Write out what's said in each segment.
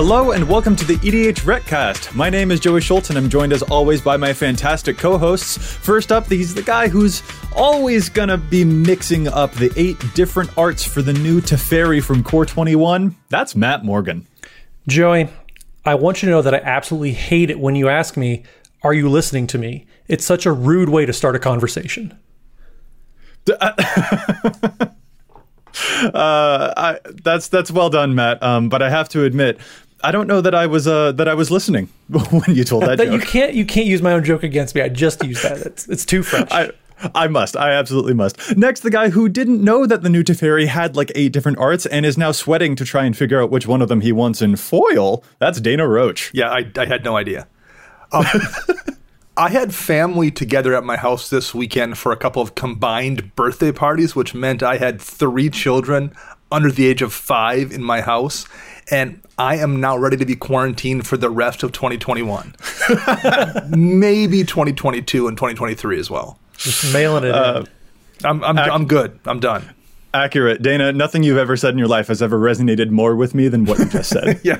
Hello and welcome to the EDH Recast. My name is Joey Schultz and I'm joined as always by my fantastic co-hosts. First up, he's the guy who's always gonna be mixing up the eight different arts for the new Teferi from Core 21. That's Matt Morgan. Joey, I want you to know that I absolutely hate it when you ask me, Are you listening to me? It's such a rude way to start a conversation. uh, I, that's that's well done, Matt. Um, but I have to admit, I don't know that I was uh, that I was listening when you told that, that joke. you can't you can't use my own joke against me. I just used that. It's it's too fresh. I, I must. I absolutely must. Next, the guy who didn't know that the new Teferi had like eight different arts and is now sweating to try and figure out which one of them he wants in foil. That's Dana Roach. Yeah, I, I had no idea. Um, I had family together at my house this weekend for a couple of combined birthday parties, which meant I had three children under the age of five in my house. And I am now ready to be quarantined for the rest of 2021. Maybe 2022 and 2023 as well. Just mailing it uh, in. I'm, I'm, ac- I'm good. I'm done. Accurate. Dana, nothing you've ever said in your life has ever resonated more with me than what you just said. yeah.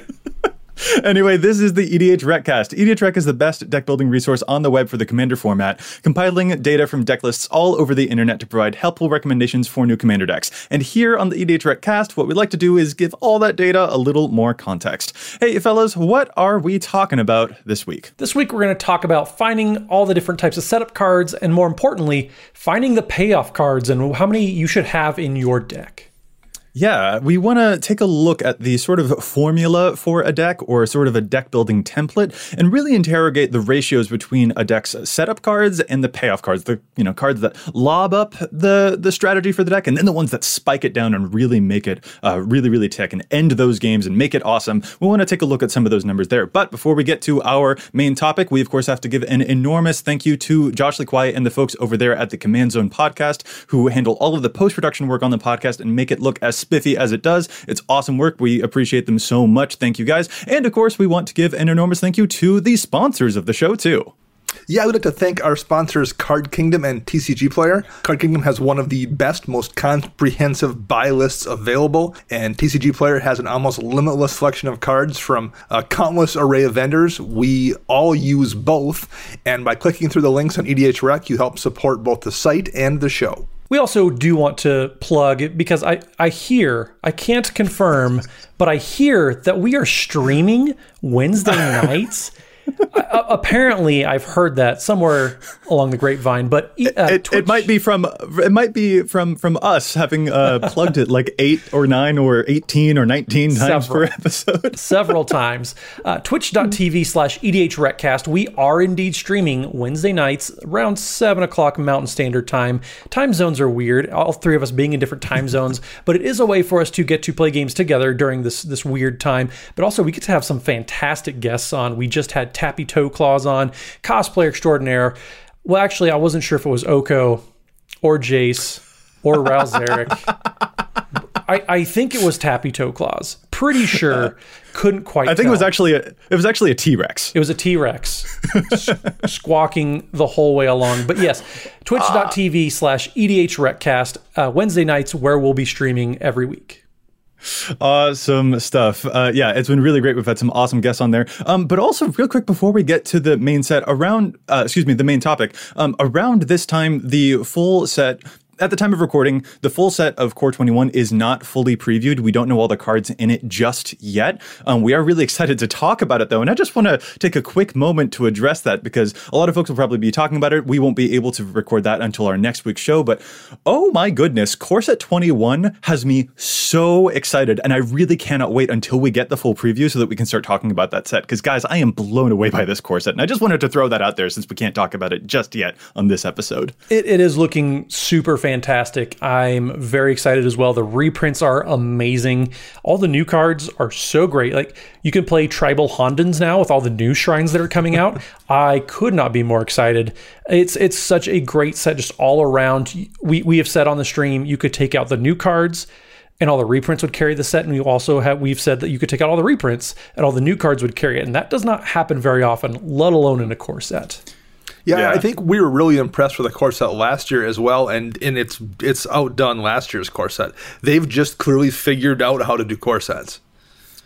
anyway, this is the EDH Recast. EDH Rec is the best deck building resource on the web for the Commander format, compiling data from deck lists all over the internet to provide helpful recommendations for new Commander decks. And here on the EDH Recast, what we'd like to do is give all that data a little more context. Hey, fellas, what are we talking about this week? This week, we're going to talk about finding all the different types of setup cards, and more importantly, finding the payoff cards and how many you should have in your deck. Yeah, we want to take a look at the sort of formula for a deck or sort of a deck building template and really interrogate the ratios between a deck's setup cards and the payoff cards, the you know cards that lob up the the strategy for the deck and then the ones that spike it down and really make it uh, really really tick and end those games and make it awesome. We want to take a look at some of those numbers there. But before we get to our main topic, we of course have to give an enormous thank you to Josh Lee Kwai and the folks over there at the Command Zone podcast who handle all of the post-production work on the podcast and make it look as spiffy as it does. It's awesome work. We appreciate them so much. Thank you guys. And of course, we want to give an enormous thank you to the sponsors of the show, too. Yeah, I would like to thank our sponsors, Card Kingdom and TCG Player. Card Kingdom has one of the best, most comprehensive buy lists available, and TCG Player has an almost limitless selection of cards from a countless array of vendors. We all use both, and by clicking through the links on EDH Rec, you help support both the site and the show. We also do want to plug because I, I hear, I can't confirm, but I hear that we are streaming Wednesday nights uh, apparently, I've heard that somewhere along the grapevine, but uh, it, it, might be from it might be from from us having uh, plugged it like eight or nine or eighteen or nineteen times several, per episode, several times. Uh, Twitch.tv slash EDH recast. We are indeed streaming Wednesday nights around seven o'clock Mountain Standard Time. Time zones are weird, all three of us being in different time zones, but it is a way for us to get to play games together during this this weird time. But also, we get to have some fantastic guests on. We just had tappy toe claws on. Cosplayer extraordinaire. Well, actually, I wasn't sure if it was Oko or Jace or Zarek. I, I think it was tappy toe claws. Pretty sure. Couldn't quite. I think tell. it was actually a, it was actually a T Rex. It was a T Rex squawking the whole way along. But yes, twitch.tv slash EDHRECcast, uh, Wednesday nights, where we'll be streaming every week. Awesome stuff. Uh, yeah, it's been really great. We've had some awesome guests on there. Um, but also, real quick before we get to the main set, around, uh, excuse me, the main topic, um, around this time, the full set at the time of recording, the full set of Core 21 is not fully previewed. We don't know all the cards in it just yet. Um, we are really excited to talk about it though, and I just want to take a quick moment to address that because a lot of folks will probably be talking about it. We won't be able to record that until our next week's show, but oh my goodness, Core Set 21 has me so excited, and I really cannot wait until we get the full preview so that we can start talking about that set. Because guys, I am blown away by this core set, and I just wanted to throw that out there since we can't talk about it just yet on this episode. It, it is looking super fantastic. I'm very excited as well. The reprints are amazing. All the new cards are so great. Like you can play tribal Hondens now with all the new shrines that are coming out. I could not be more excited. It's it's such a great set just all around. We we have said on the stream you could take out the new cards and all the reprints would carry the set and we also have we've said that you could take out all the reprints and all the new cards would carry it and that does not happen very often let alone in a core set Yeah, Yeah. I think we were really impressed with the core set last year as well, and and it's it's outdone last year's core set. They've just clearly figured out how to do core sets.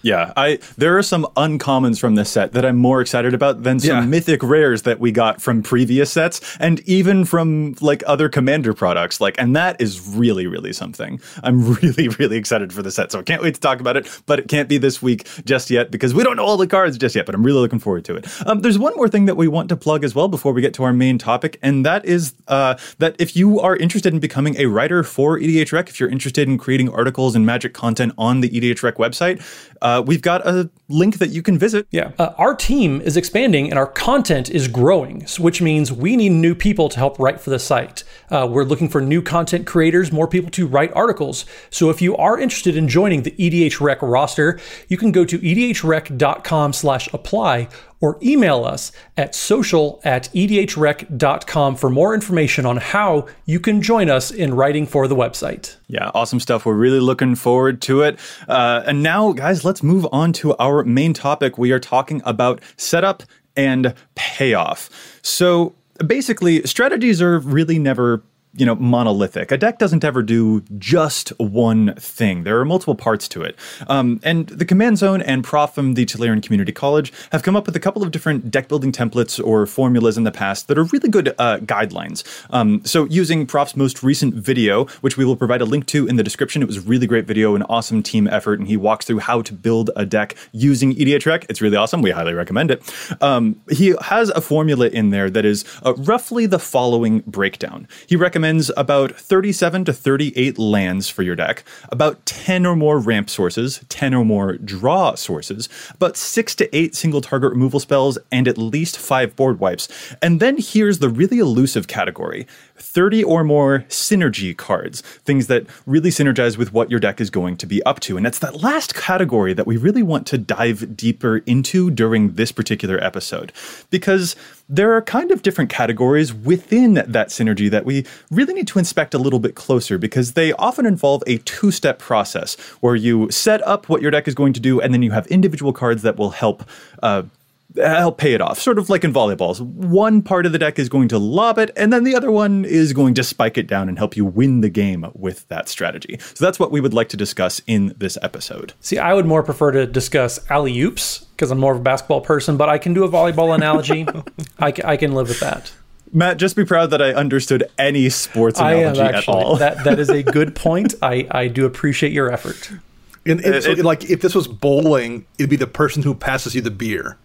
Yeah, I there are some uncommons from this set that I'm more excited about than some Yeah. mythic rares that we got from previous sets and even from like other commander products like and that is really really something. I'm really really excited for the set. So I can't wait to talk about it, but it can't be this week just yet because we don't know all the cards just yet, but I'm really looking forward to it. Um, there's one more thing that we want to plug as well before we get to our main topic and that is uh, that if you are interested in becoming a writer for EDH Rec, if you're interested in creating articles and magic content on the EDH Rec website, uh, we've got a link that you can visit. Yeah. Uh, our team is expanding and our content is growing, which means we need new people to help write for the site. Uh, we're looking for new content creators, more people to write articles. So if you are interested in joining the EDH Rec roster, you can go to edhrec.com slash apply or email us at social at edhrec.com for more information on how you can join us in writing for the website. Yeah, awesome stuff. We're really looking forward to it. Uh, and now, guys, let's move on to our main topic. We are talking about setup and payoff. So basically, strategies are really never you know monolithic. A deck doesn't ever do just one thing. There are multiple parts to it. Um, and the command zone and prof from the Tolarian community college have come up with a couple of different deck building templates or formulas in the past that are really good uh, guidelines. Um, so using prof's most recent video which we will provide a link to in the description it was a really great video an awesome team effort and he walks through how to build a deck using EDH Rec it's really awesome. We highly recommend it. Um, he has a formula in there that is uh, roughly the following breakdown. He recommends about 37 to 38 lands for your deck, about 10 or more ramp sources, 10 or more draw sources, about 6 to 8 single target removal spells, and at least 5 board wipes. And then here's the really elusive category 30 or more synergy cards, things that really synergize with what your deck is going to be up to. And it's that last category that we really want to dive deeper into during this particular episode. Because there are kind of different categories within that synergy that we really need to inspect a little bit closer because they often involve a two step process where you set up what your deck is going to do and then you have individual cards that will help. Uh, help pay it off. Sort of like in volleyballs. One part of the deck is going to lob it, and then the other one is going to spike it down and help you win the game with that strategy. So that's what we would like to discuss in this episode. See, I would more prefer to discuss alley oops because I'm more of a basketball person, but I can do a volleyball analogy. I, I can live with that. Matt, just be proud that I understood any sports I am analogy at all. That that is a good point. I, I do appreciate your effort. And, and uh, so, it- like, if this was bowling, it'd be the person who passes you the beer.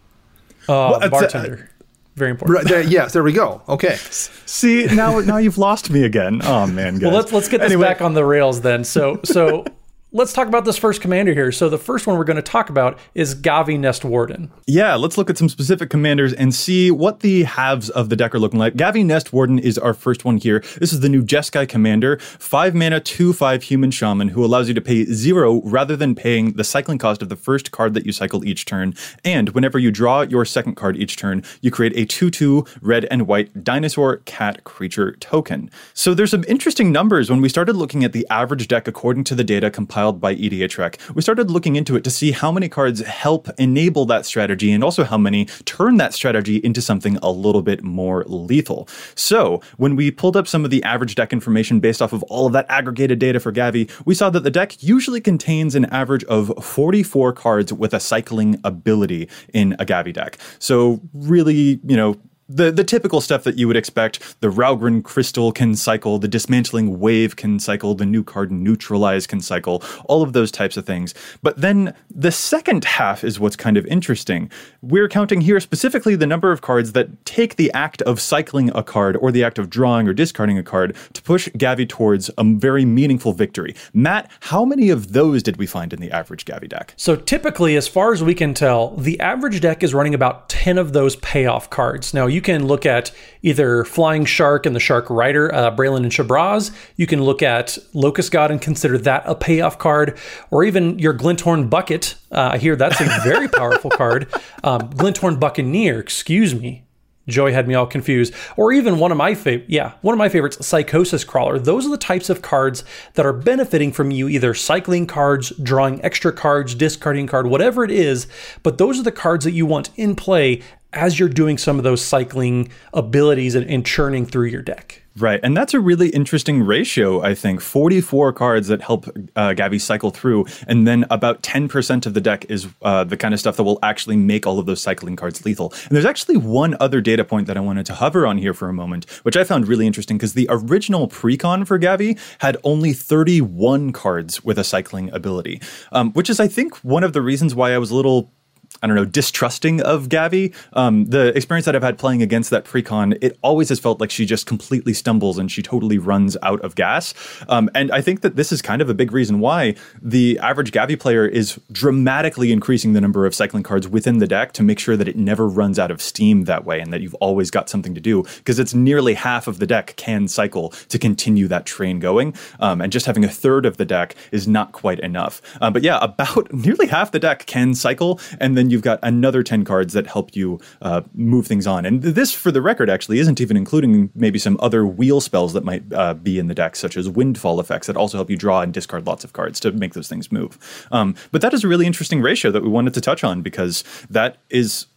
Uh, it's, uh, bartender. Very important. Right there, yes, there we go. Okay. See, now now you've lost me again. Oh man, guys. Well, let's let's get this Anyway, back on the rails then. So so let's talk about this first commander here. So the first one we're going to talk about is Gavi Nest Warden. Yeah, let's look at some specific commanders and see what the halves of the deck are looking like. Gavi Nest Warden is our first one here. This is the new Jeskai commander, five mana, two five human shaman, who allows you to pay zero rather than paying the cycling cost of the first card that you cycle each turn. And whenever you draw your second card each turn, you create a two-two red and white dinosaur cat creature token. So there's some interesting numbers when we started looking at the average deck according to the data compiled compiled by EDHREC, we started looking into it to see how many cards help enable that strategy and also how many turn that strategy into something a little bit more lethal. So, when we pulled up some of the average deck information based off of all of that aggregated data for Gavi, we saw that the deck usually contains an average of 44 cards with a cycling ability in a Gavi deck. So, really, you know, the the typical stuff that you would expect. The Raugrin Crystal can cycle, the Dismantling Wave can cycle, the new card Neutralize can cycle, all of those types of things. But then the second half is what's kind of interesting. We're counting here specifically the number of cards that take the act of cycling a card or the act of drawing or discarding a card to push Gavi towards a very meaningful victory. Matt, how many of those did we find in the average Gavi deck? So typically, as far as we can tell, the average deck is running about 10 of those payoff cards. Now, you can look at either Flying Shark and the Shark Rider, uh, Brallin and Shabraz. You can look at Locust God and consider that a payoff card, or even your Glinthorn Bucket. Uh, I hear that's a very powerful card. Um, Glinthorn Buccaneer, excuse me. Joey had me all confused. Or even one of my favorite, yeah, one of my favorites, Psychosis Crawler. Those are the types of cards that are benefiting from you either cycling cards, drawing extra cards, discarding card, whatever it is. But those are the cards that you want in play as you're doing some of those cycling abilities and, and churning through your deck. Right. And that's a really interesting ratio, I think. 44 cards that help uh, Gavi cycle through, and then about 10% of the deck is uh, the kind of stuff that will actually make all of those cycling cards lethal. And there's actually one other data point that I wanted to hover on here for a moment, which I found really interesting because the original precon for Gavi had only 31 cards with a cycling ability, um, which is, I think, one of the reasons why I was a little I don't know, distrusting of Gavi. Um, the experience that I've had playing against that precon, it always has felt like she just completely stumbles and she totally runs out of gas. Um, and I think that this is kind of a big reason why the average Gavi player is dramatically increasing the number of cycling cards within the deck to make sure that it never runs out of steam that way and that you've always got something to do because it's nearly half of the deck can cycle to continue that train going. Um, and just having a third of the deck is not quite enough. Uh, but yeah, about nearly half the deck can cycle and then you've got another 10 cards that help you uh, move things on. And this, for the record, actually isn't even including maybe some other wheel spells that might uh, be in the deck, such as windfall effects that also help you draw and discard lots of cards to make those things move. Um, but that is a really interesting ratio that we wanted to touch on because that is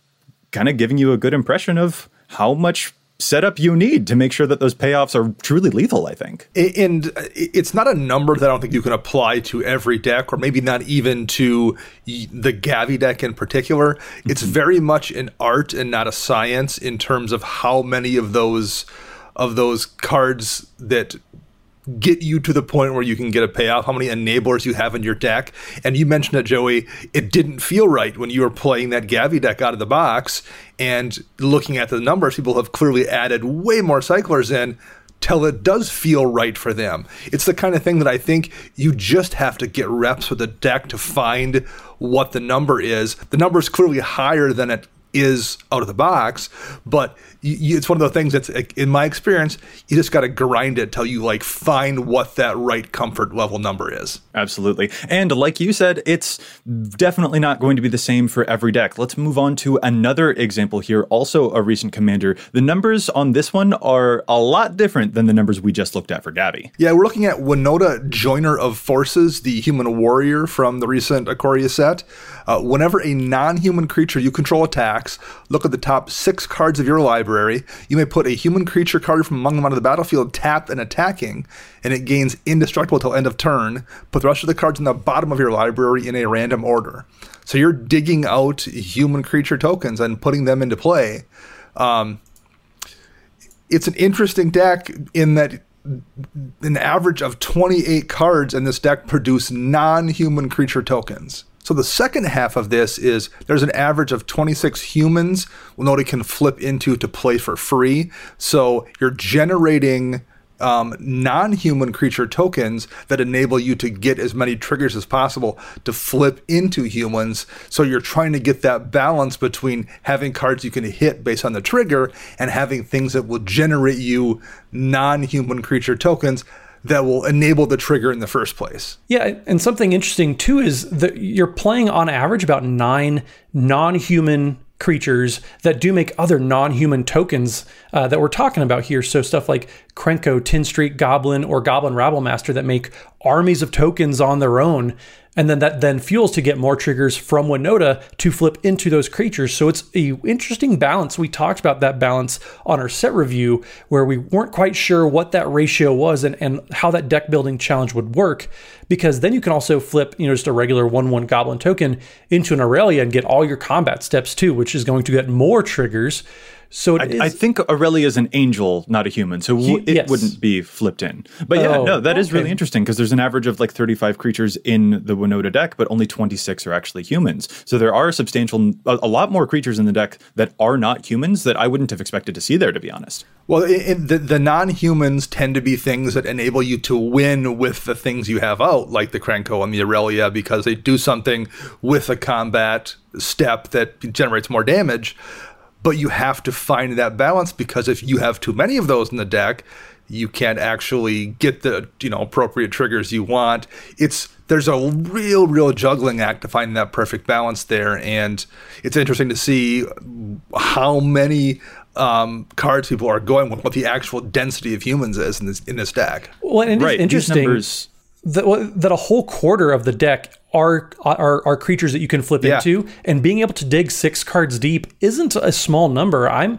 kind of giving you a good impression of how much setup you need to make sure that those payoffs are truly lethal, I think. And it's not a number that I don't think you can apply to every deck, or maybe not even to the Gavi deck in particular. It's mm-hmm. very much an art and not a science in terms of how many of those of those cards that get you to the point where you can get a payoff, how many enablers you have in your deck. And you mentioned it, Joey, it didn't feel right when you were playing that Gavi deck out of the box. And looking at the numbers, people have clearly added way more cyclers in till it does feel right for them. It's the kind of thing that I think you just have to get reps with the deck to find what the number is. The number is clearly higher than it is out of the box, but you, it's one of the things that's in my experience you just got to grind it till you like find what that right comfort level number is. Absolutely. And like you said it's definitely not going to be the same for every deck. Let's move on to another example here also a recent commander. The numbers on this one are a lot different than the numbers we just looked at for Gavi. yeah we're looking at winota joiner of forces the human warrior from the recent Ikoria set. Uh, whenever a non-human creature you control attacks look at the top six cards of your library you may put a human creature card from among them onto the battlefield tapped and attacking, and it gains indestructible till end of turn. Put the rest of the cards in the bottom of your library in a random order. So you're digging out human creature tokens and putting them into play. Um, it's an interesting deck in that an average of 28 cards in this deck produce non human creature tokens. So the second half of this is there's an average of 26 humans Winota can flip into to play for free. So you're generating um, non human creature tokens that enable you to get as many triggers as possible to flip into humans. So you're trying to get that balance between having cards you can hit based on the trigger and having things that will generate you non human creature tokens that will enable the trigger in the first place. Yeah, and something interesting too is that you're playing on average about nine non-human creatures that do make other non-human tokens uh, that we're talking about here. So stuff like Krenko, Tin Street Goblin, or Goblin Rabble Master that make armies of tokens on their own and then that then fuels to get more triggers from Winota to flip into those creatures. So it's a interesting balance. We talked about that balance on our set review where we weren't quite sure what that ratio was and, and how that deck building challenge would work. Because then you can also flip, you know, just a regular one-one goblin token into an Aurelia and get all your combat steps too, which is going to get more triggers. So I, I, think Aurelia is an angel, not a human, so it yes. wouldn't be flipped in. But yeah, oh, no, that okay. is really interesting because there's an average of like 35 creatures in the Winota deck, but only 26 are actually humans. So there are substantial, a, a lot more creatures in the deck that are not humans that I wouldn't have expected to see there, to be honest. Well, in, the, the non-humans tend to be things that enable you to win with the things you have out, like the Krenko and the Aurelia, because they do something with a combat step that generates more damage but you have to find that balance because if you have too many of those in the deck, you can't actually get the you know appropriate triggers you want. It's there's a real real juggling act to find that perfect balance there, and it's interesting to see how many um, cards people are going with, what the actual density of humans is in this in this deck. Well, and it's right. interesting that, that a whole quarter of the deck are, are are creatures that you can flip yeah. into, and being able to dig six cards deep isn't a small number. I'm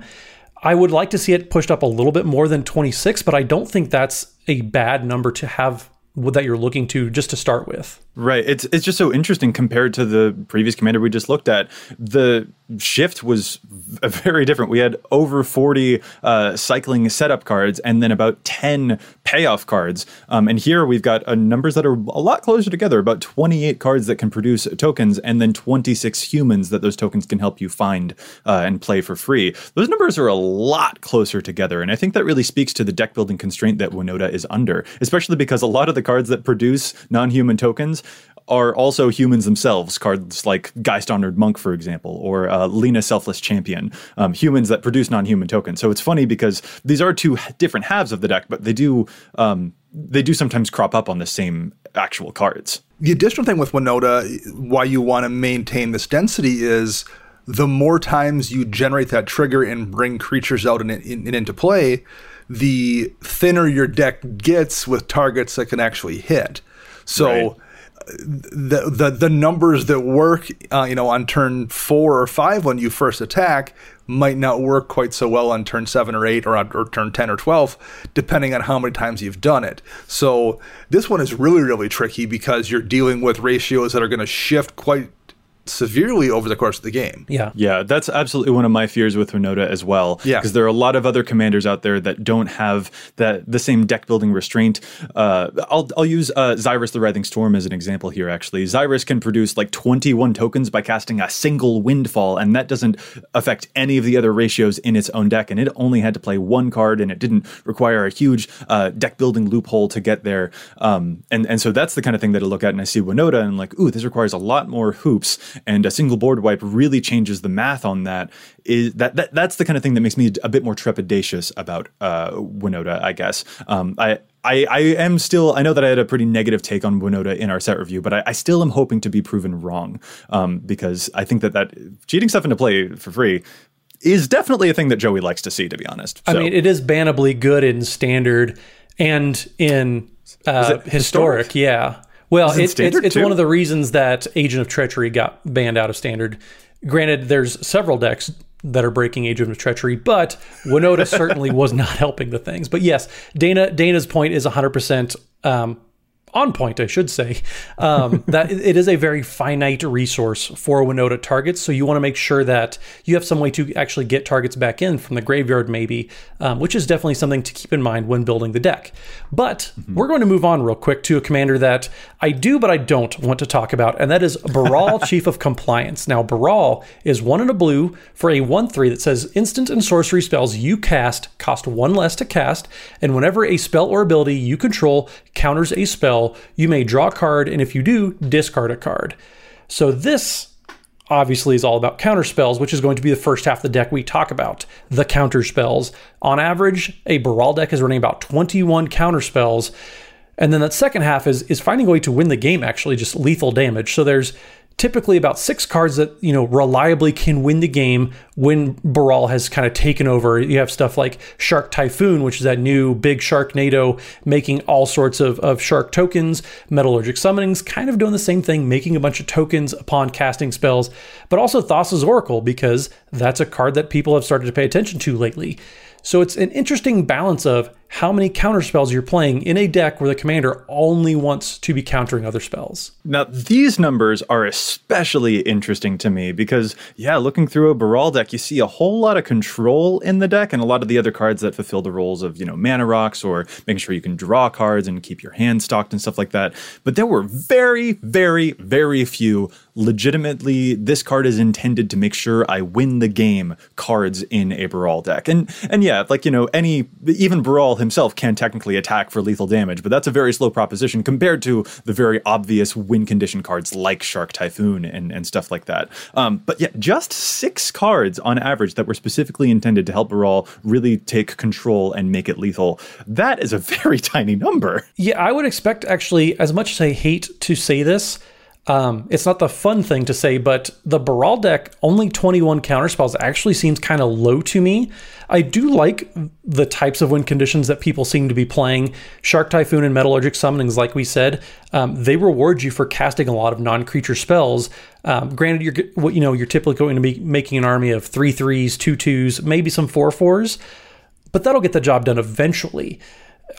I would like to see it pushed up a little bit more than 26, but I don't think that's a bad number to have that you're looking to just to start with. Right. It's it's just so interesting compared to the previous commander we just looked at. The shift was very different. We had over 40 uh, cycling setup cards and then about 10 payoff cards. Um, and here we've got uh, numbers that are a lot closer together about 28 cards that can produce tokens and then 26 humans that those tokens can help you find uh, and play for free. Those numbers are a lot closer together. And I think that really speaks to the deck building constraint that Winota is under, especially because a lot of the cards that produce non human tokens are also humans themselves. Cards like Geist Honored Monk, for example, or uh, Lena Selfless Champion, um, humans that produce non-human tokens. So it's funny because these are two different halves of the deck, but they do um, they do sometimes crop up on the same actual cards. The additional thing with Winota, why you want to maintain this density is the more times you generate that trigger and bring creatures out and, into play, the thinner your deck gets with targets that can actually hit. So. Right the the the numbers that work, uh, you know, on turn four or five when you first attack might not work quite so well on turn seven or eight or on or turn ten or twelve, depending on how many times you've done it. So this one is really really tricky because you're dealing with ratios that are going to shift quite severely over the course of the game. Yeah. Yeah, that's absolutely one of my fears with Winota as well. Yeah. Because there are a lot of other commanders out there that don't have that the same deck building restraint. Uh, I'll, I'll use uh, Xyris the Writhing Storm as an example here, actually. Xyris can produce like 21 tokens by casting a single windfall, and that doesn't affect any of the other ratios in its own deck. And it only had to play one card, and it didn't require a huge uh, deck building loophole to get there. Um, and, and so that's the kind of thing that I look at and I see Winota and I'm like, ooh, this requires a lot more hoops and a single board wipe really changes the math on that is that, that that's the kind of thing that makes me a bit more trepidatious about uh, Winota, I guess. Um, I, I, I am still I know that I had a pretty negative take on Winota in our set review, but I, I still am hoping to be proven wrong um, because I think that that cheating stuff into play for free is definitely a thing that Joey likes to see. To be honest, so. I mean it is bannably good in standard and in uh, historic, historic, yeah. Well, it, it's, it's one of the reasons that Agent of Treachery got banned out of standard. Granted, there's several decks that are breaking Agent of Treachery, but Winota certainly was not helping the things. But yes, Dana Dana's point is 100% um, on point, I should say, um, that it is a very finite resource for Winota targets. So you want to make sure that you have some way to actually get targets back in from the graveyard, maybe, um, which is definitely something to keep in mind when building the deck. But mm-hmm. we're going to move on real quick to a commander that I do, but I don't want to talk about, and that is Baral, Chief of Compliance. Now, Baral is one in a blue for a 1 3 that says instant and sorcery spells you cast cost one less to cast, and whenever a spell or ability you control counters a spell, you may draw a card, and if you do, discard a card. So this obviously is all about counter spells, which is going to be the first half of the deck we talk about. The counter spells. On average, a Baral deck is running about 21 counter spells. And then that second half is is finding a way to win the game, actually, just lethal damage. So there's typically about six cards that you know reliably can win the game when Baral has kind of taken over. You have stuff like Shark Typhoon, which is that new big Shark Sharknado making all sorts of, of shark tokens. Metallurgic Summonings kind of doing the same thing, making a bunch of tokens upon casting spells, but also Thassa's Oracle because that's a card that people have started to pay attention to lately. So it's an interesting balance of how many counter spells you're playing in a deck where the commander only wants to be countering other spells. Now, these numbers are especially interesting to me because, yeah, looking through a Baral deck, you see a whole lot of control in the deck and a lot of the other cards that fulfill the roles of, you know, mana rocks or making sure you can draw cards and keep your hand stocked and stuff like that. But there were very, very, very few legitimately this card is intended to make sure I win the game cards in a Baral deck. And and yeah, like you know, any even Baral himself can technically attack for lethal damage, but that's a very slow proposition compared to the very obvious win condition cards like Shark Typhoon and, and stuff like that. Um, but yeah, just six cards on average that were specifically intended to help Baral really take control and make it lethal. That is a very tiny number. Yeah, I would expect actually, as much as I hate to say this, um, it's not the fun thing to say, but the Baral deck, only 21 counterspells actually seems kind of low to me. I do like the types of win conditions that people seem to be playing. Shark Typhoon and Metallurgic Summonings, like we said, um, they reward you for casting a lot of non-creature spells. Um, granted, you're you know you're typically going to be making an army of three threes, two twos, maybe some four fours, but that'll get the job done eventually.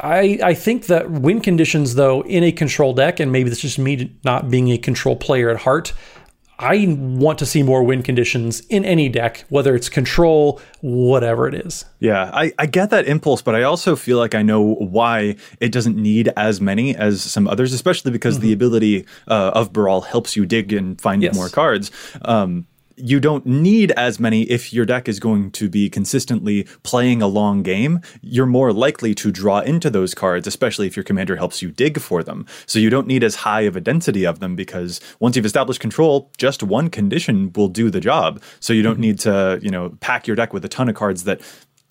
I, I think that win conditions, though, in a control deck, and maybe this is just me not being a control player at heart, I want to see more win conditions in any deck, whether it's control, whatever it is. Yeah, I, I get that impulse, but I also feel like I know why it doesn't need as many as some others, especially because mm-hmm. the ability uh, of Baral helps you dig and find yes. more cards. Um, you don't need as many if your deck is going to be consistently playing a long game. You're more likely to draw into those cards, especially if your commander helps you dig for them. So you don't need as high of a density of them because once you've established control, just one condition will do the job. So you don't mm-hmm. need to, you know, pack your deck with a ton of cards that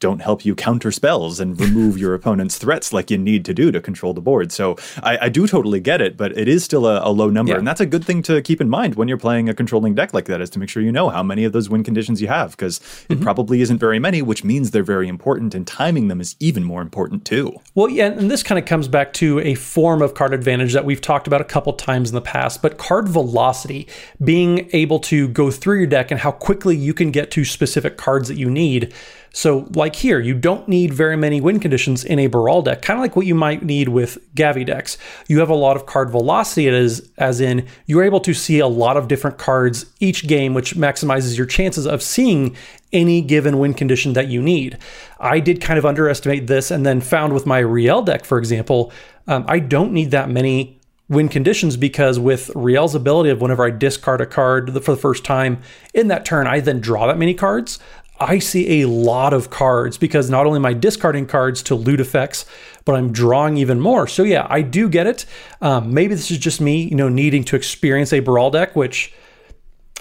don't help you counter spells and remove your opponent's threats like you need to do to control the board. So I, I do totally get it, but it is still a, a low number. Yeah. And that's a good thing to keep in mind when you're playing a controlling deck like that is to make sure you know how many of those win conditions you have because mm-hmm. it probably isn't very many, which means they're very important and timing them is even more important too. Well, yeah, and this kind of comes back to a form of card advantage that we've talked about a couple times in the past, but card velocity, being able to go through your deck and how quickly you can get to specific cards that you need so, like here, you don't need very many win conditions in a Baral deck, kind of like what you might need with Gavi decks. You have a lot of card velocity, as, as in you're able to see a lot of different cards each game, which maximizes your chances of seeing any given win condition that you need. I did kind of underestimate this and then found with my Rielle deck, for example, um, I don't need that many win conditions because with Rielle's ability of whenever I discard a card for the first time in that turn, I then draw that many cards. I see a lot of cards because not only am I discarding cards to loot effects, but I'm drawing even more. So yeah, I do get it. Um, maybe this is just me, you know, needing to experience a Baral deck, which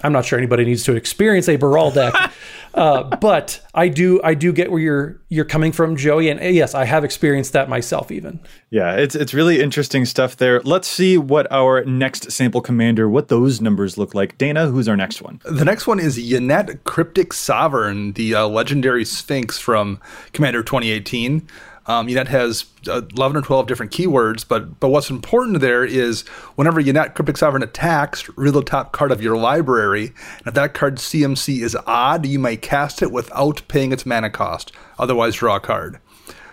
I'm not sure anybody needs to experience a Baral deck, uh, but I do I do get where you're you're coming from, Joey, and yes, I have experienced that myself. Even yeah, it's it's really interesting stuff there. Let's see what our next sample commander, what those numbers look like. Dana, who's our next one? The next one is Yennett Cryptic Sovereign, the uh, legendary Sphinx from Commander 2018. Um, Yennett has uh, 11 or 12 different keywords, but but what's important there is whenever Yennett Cryptic Sovereign attacks, read the top card of your library. And if that card's CMC is odd, you may cast it without paying its mana cost. Otherwise, draw a card.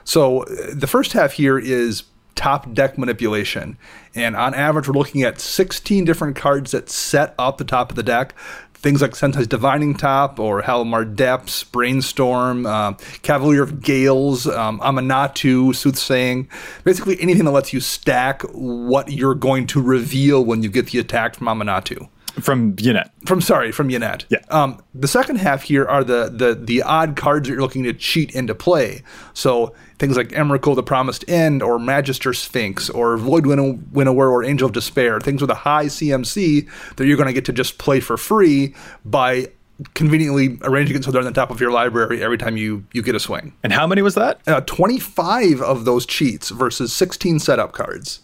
So uh, the first half here is top deck manipulation. And on average, we're looking at 16 different cards that set up the top of the deck things like Sensei's Divining Top or Halimar Depths, Brainstorm, uh, Cavalier of Gales, um, Aminatou, Soothsaying, basically anything that lets you stack what you're going to reveal when you get the attack from Aminatou. From Yennett. From sorry, from Yennett. Yeah. Um, the second half here are the the the odd cards that you're looking to cheat into play. So things like Emrakul, the Promised End, or Magister Sphinx, or Void Winnow- Winnower, or Angel of Despair. Things with a high CMC that you're going to get to just play for free by conveniently arranging it so they're on the top of your library every time you you get a swing. And how many was that? Uh, 25 of those cheats versus 16 setup cards.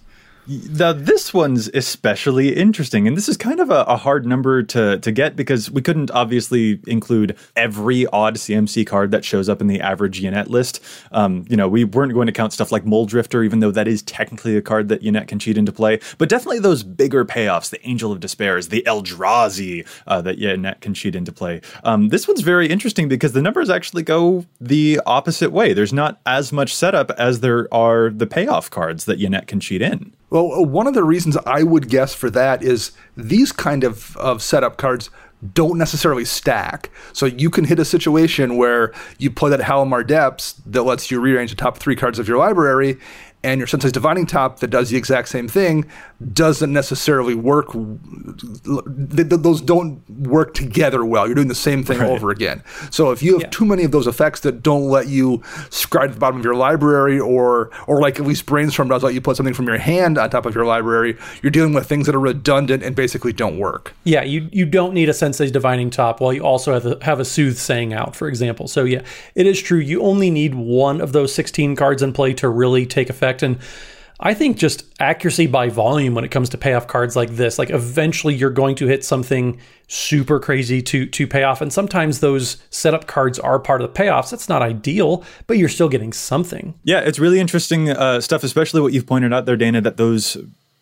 Now, this one's especially interesting, and this is kind of a, a, hard number to, to get because we couldn't obviously include every odd CMC card that shows up in the average Yennett list. Um, you know, we weren't going to count stuff like Mulldrifter, even though that is technically a card that Yennett can cheat into play, but definitely those bigger payoffs, the Angel of Despairs, the Eldrazi uh, that Yennett can cheat into play. Um, this one's very interesting because the numbers actually go the opposite way. There's not as much setup as there are the payoff cards that Yennett can cheat in. Well, uh, one of the reasons I would guess for that is these kind of, of setup cards don't necessarily stack. So you can hit a situation where you play that Halimar Depths that lets you rearrange the top three cards of your library, and your Sensei's Divining Top that does the exact same thing doesn't necessarily work. Those don't work together well. You're doing the same thing right. over again. So if you have yeah. too many of those effects that don't let you scry to the bottom of your library, or or like at least Brainstorm does let you put something from your hand on top of your library, you're dealing with things that are redundant and basically don't work. Yeah, you you don't need a Sensei's Divining Top while you also have a, have a Soothsaying out, for example. So yeah, it is true. You only need one of those 16 cards in play to really take effect effect. And I think just accuracy by volume when it comes to payoff cards like this, like eventually you're going to hit something super crazy to to pay off. And sometimes those setup cards are part of the payoffs. That's not ideal, but you're still getting something. Yeah, it's really interesting uh, stuff, especially what you've pointed out there, Dana, that those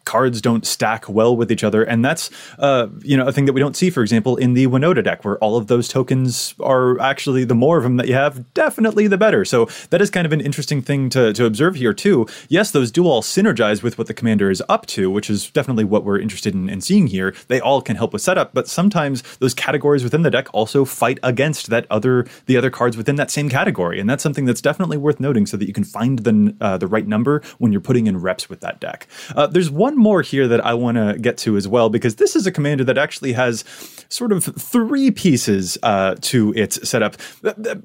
cards don't stack well with each other, and that's uh, you know a thing that we don't see, for example, in the Winota deck, where all of those tokens are actually the more of them that you have, definitely the better. So that is kind of an interesting thing to to observe here too. Yes, those do all synergize with what the commander is up to, which is definitely what we're interested in, in seeing here. They all can help with setup, but sometimes those categories within the deck also fight against that other the other cards within that same category, and that's something that's definitely worth noting, so that you can find the uh, the right number when you're putting in reps with that deck. Uh, there's one one more here that I want to get to as well, because this is a commander that actually has sort of three pieces uh, to its setup.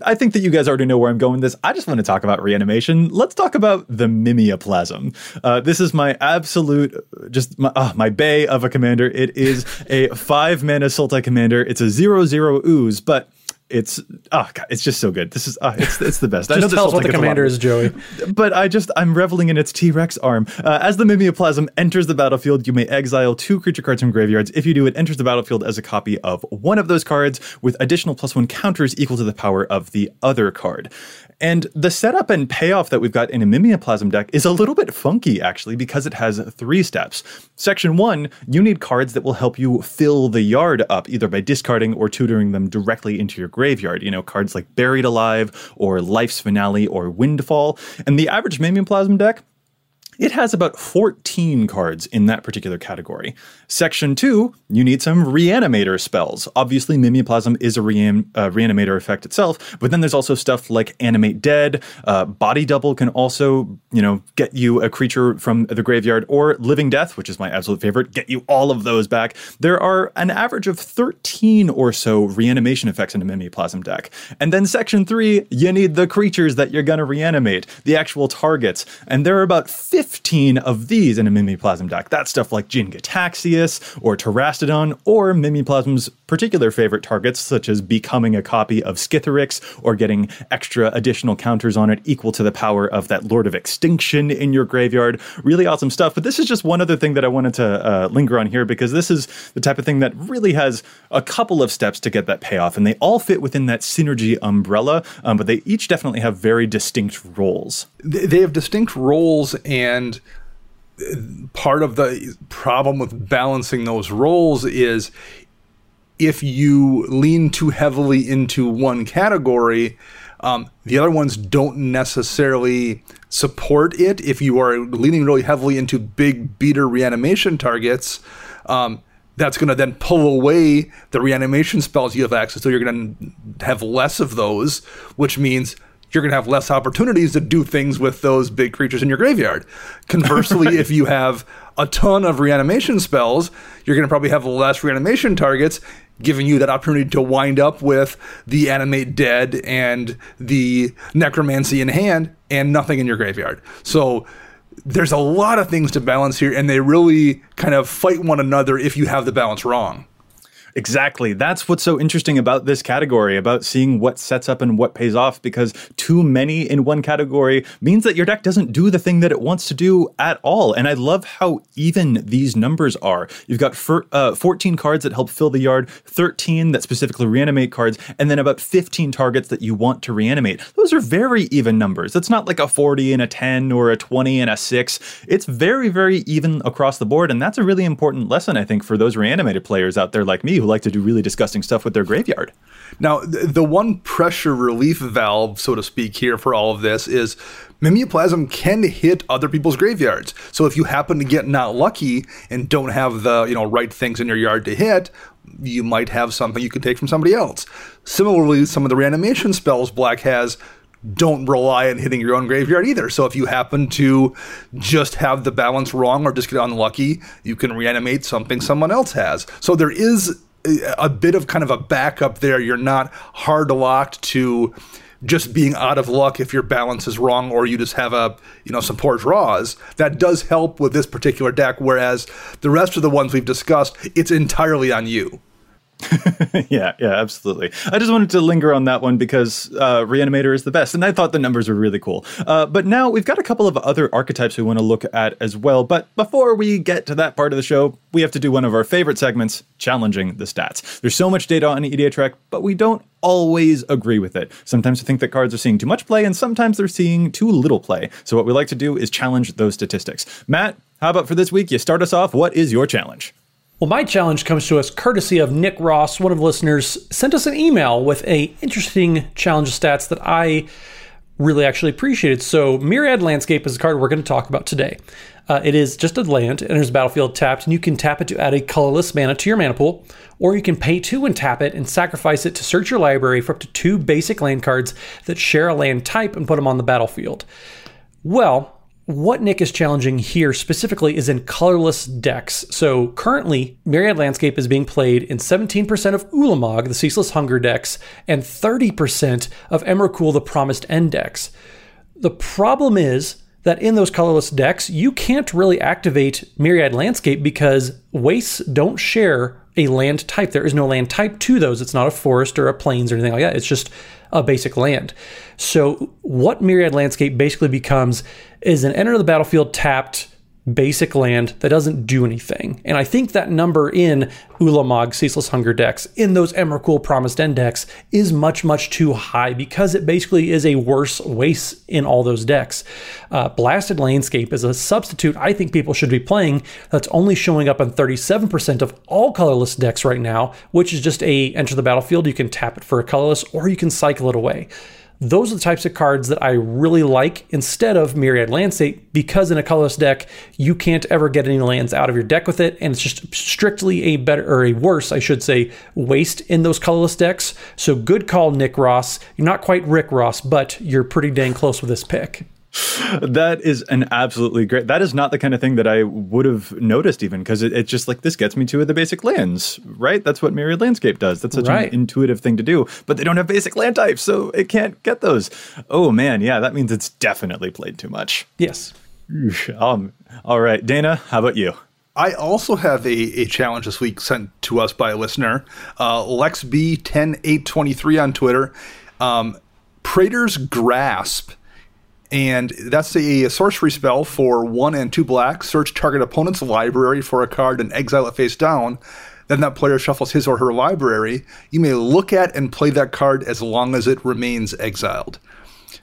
I think that you guys already know where I'm going with this. I just want to talk about reanimation. Let's talk about the Mimeoplasm. Uh, this is my absolute, just my, uh, my bay of a commander. It is a five mana Sultai commander. It's a zero zero ooze, but it's oh god, it's just so good. This is uh, it's it's the best. I know tell us what the commander is, Joey. But I just I'm reveling in its T Rex arm. Uh, as the Mimeoplasm enters the battlefield, you may exile two creature cards from graveyards. If you do, it enters the battlefield as a copy of one of those cards with additional plus one counters equal to the power of the other card. And the setup and payoff that we've got in a Mimeoplasm deck is a little bit funky, actually, because it has three steps. Section one, you need cards that will help you fill the yard up, either by discarding or tutoring them directly into your graveyard. You know, cards like Buried Alive or Life's Finale or Windfall. And the average Mimeoplasm deck it has about 14 cards in that particular category. Section 2, you need some reanimator spells. Obviously, Mimeoplasm is a rean- uh, reanimator effect itself, but then there's also stuff like Animate Dead, uh, Body Double can also, you know, get you a creature from the graveyard, or Living Death, which is my absolute favorite, get you all of those back. There are an average of 13 or so reanimation effects in a Mimeoplasm deck. And then Section 3, you need the creatures that you're going to reanimate, the actual targets. And there are about 50 15 of these in a Mimeoplasm deck. That's stuff like Jin-Gitaxias or Terastodon, or Mimeoplasm's particular favorite targets, such as becoming a copy of Skithiryx or getting extra additional counters on it equal to the power of that Lord of Extinction in your graveyard. Really awesome stuff. But this is just one other thing that I wanted to uh, linger on here because this is the type of thing that really has a couple of steps to get that payoff, and they all fit within that synergy umbrella, um, but they each definitely have very distinct roles. They have distinct roles and and part of the problem with balancing those roles is if you lean too heavily into one category, um, the other ones don't necessarily support it. If you are leaning really heavily into big beater reanimation targets, um, that's going to then pull away the reanimation spells you have access to. You're going to have less of those, which means you're going to have less opportunities to do things with those big creatures in your graveyard. Conversely, if you have a ton of reanimation spells, you're going to probably have less reanimation targets, giving you that opportunity to wind up with the animate dead and the necromancy in hand and nothing in your graveyard. So there's a lot of things to balance here, and they really kind of fight one another if you have the balance wrong. Exactly. That's what's so interesting about this category, about seeing what sets up and what pays off, because too many in one category means that your deck doesn't do the thing that it wants to do at all. And I love how even these numbers are. You've got uh, 14 cards that help fill the yard, 13 that specifically reanimate cards, and then about 15 targets that you want to reanimate. Those are very even numbers. It's not like a 40 and a 10 or a 20 and a 6. It's very, very even across the board. And that's a really important lesson, I think, for those reanimated players out there like me like to do really disgusting stuff with their graveyard. Now, the one pressure relief valve, so to speak, here for all of this is Mimeoplasm can hit other people's graveyards. So if you happen to get not lucky and don't have the you know right things in your yard to hit, you might have something you can take from somebody else. Similarly, some of the reanimation spells Black has don't rely on hitting your own graveyard either. So if you happen to just have the balance wrong or just get unlucky, you can reanimate something someone else has. So there is a bit of kind of a backup there. You're not hard locked to just being out of luck if your balance is wrong or you just have a you know some poor draws that does help with this particular deck whereas the rest of the ones we've discussed it's entirely on you yeah, yeah, absolutely. I just wanted to linger on that one because uh, Reanimator is the best, and I thought the numbers were really cool. Uh, but now we've got a couple of other archetypes we want to look at as well. But before we get to that part of the show, we have to do one of our favorite segments, challenging the stats. There's so much data on EDHREC, but we don't always agree with it. Sometimes we think that cards are seeing too much play, and sometimes they're seeing too little play. So what we like to do is challenge those statistics. Matt, how about for this week? You start us off. What is your challenge? Well, my challenge comes to us courtesy of Nick Ross. One of the listeners sent us an email with a interesting challenge of stats that I really actually appreciated. So, Myriad Landscape is a card we're going to talk about today. Uh, it is just a land, it enters a battlefield tapped, and you can tap it to add a colorless mana to your mana pool, or you can pay two and tap it and sacrifice it to search your library for up to two basic land cards that share a land type and put them on the battlefield. Well, what Nick is challenging here specifically is in colorless decks. So currently, Myriad Landscape is being played in 17% of Ulamog, the Ceaseless Hunger decks, and 30% of Emrakul, the Promised End decks. The problem is that in those colorless decks, you can't really activate Myriad Landscape because wastes don't share a land type. There is no land type to those. It's not a forest or a plains or anything like that. It's just a basic land. So, what Myriad Landscape basically becomes is an enter the battlefield tapped basic land that doesn't do anything. And I think that number in Ulamog, Ceaseless Hunger decks, in those Emrakul Promised End decks, is much, much too high because it basically is a worse waste in all those decks. Uh, Blasted Landscape is a substitute I think people should be playing that's only showing up on 37% of all colorless decks right now, which is just a enter the battlefield. You can tap it for a colorless or you can cycle it away. Those are the types of cards that I really like instead of Myriad Landscape because in a colorless deck, you can't ever get any lands out of your deck with it, and it's just strictly a better or a worse, I should say, waste in those colorless decks. So good call, Nick Ross. You're not quite Rick Ross, but you're pretty dang close with this pick that is an absolutely great. That is not the kind of thing that I would have noticed even because it, it's just like this gets me to the basic lands, right? That's what Myriad Landscape does. That's such right. an intuitive thing to do, but they don't have basic land types, so it can't get those. Oh man, yeah, that means it's definitely played too much. Yes. Um, all right, Dana, how about you? I also have a, a challenge this week sent to us by a listener, uh, LexB10823 on Twitter. Um, Praetor's Grasp and that's a sorcery spell for one and two black. Search target opponent's library for a card and exile it face down. Then that player shuffles his or her library. You may look at and play that card as long as it remains exiled.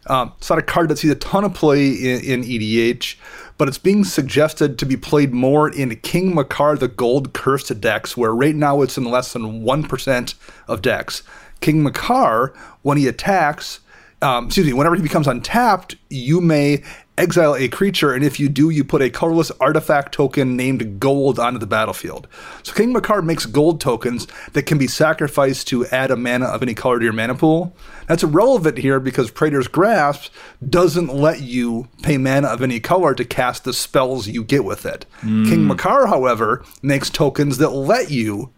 Um, it's not a card that sees a ton of play in, in, EDH, but it's being suggested to be played more in King Macar the Gold Cursed decks, where right now it's in less than 1% of decks. King Macar, when he attacks, um, excuse me, whenever he becomes untapped, you may exile a creature, and if you do, you put a colorless artifact token named gold onto the battlefield. So King Macar makes gold tokens that can be sacrificed to add a mana of any color to your mana pool. That's irrelevant here because Praetor's Grasp doesn't let you pay mana of any color to cast the spells you get with it. King Macar, however, makes tokens that let you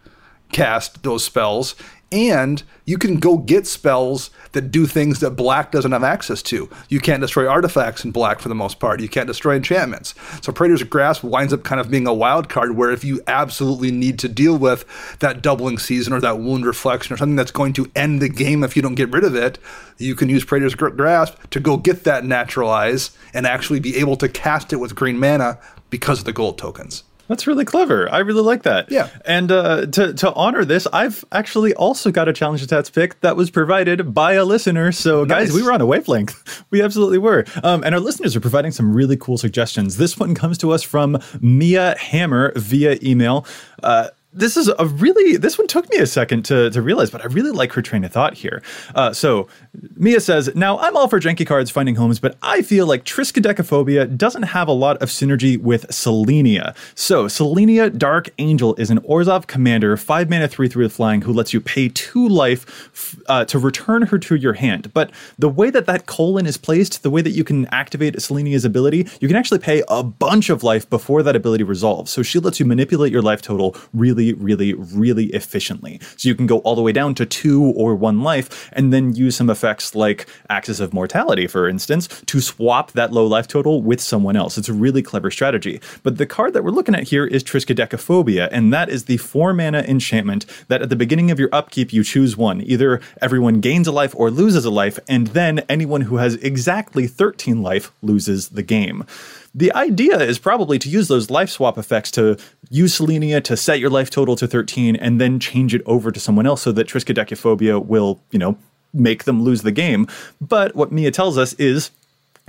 cast those spells and you can go get spells that do things that black doesn't have access to. You can't destroy artifacts in black for the most part. You can't destroy enchantments. So Praetor's Grasp winds up kind of being a wild card where if you absolutely need to deal with that doubling season or that wound reflection or something that's going to end the game if you don't get rid of it, you can use Praetor's Grasp to go get that naturalize and actually be able to cast it with green mana because of the gold tokens. That's really clever. I really like that. Yeah. And uh, to, to honor this, I've actually also got a challenge stats pick that was provided by a listener. So, guys, we were on a wavelength. We absolutely were. Um, and our listeners are providing some really cool suggestions. This one comes to us from Mia Hammer via email. Uh, this is a really this one took me a second to, to realize but i really like her train of thought here. Uh, so mia says now i'm all for janky cards finding homes but i feel like triskaidekaphobia doesn't have a lot of synergy with selenia. So selenia dark angel is an orzhov commander 5 mana 3 3 with flying who lets you pay 2 life uh, to return her to your hand. But the way that that colon is placed the way that you can activate selenia's ability you can actually pay a bunch of life before that ability resolves. So she lets you manipulate your life total really really really really efficiently. So you can go all the way down to two or one life and then use some effects like axis of mortality for instance to swap that low life total with someone else. It's a really clever strategy. But the card that we're looking at here is triskaidekaphobia and that is the four mana enchantment that at the beginning of your upkeep you choose one. Either everyone gains a life or loses a life and then anyone who has exactly 13 life loses the game the idea is probably to use those life swap effects to use Selenia to set your life total to 13 and then change it over to someone else so that Triskaidekaphobia will, you know, make them lose the game. But what Mia tells us is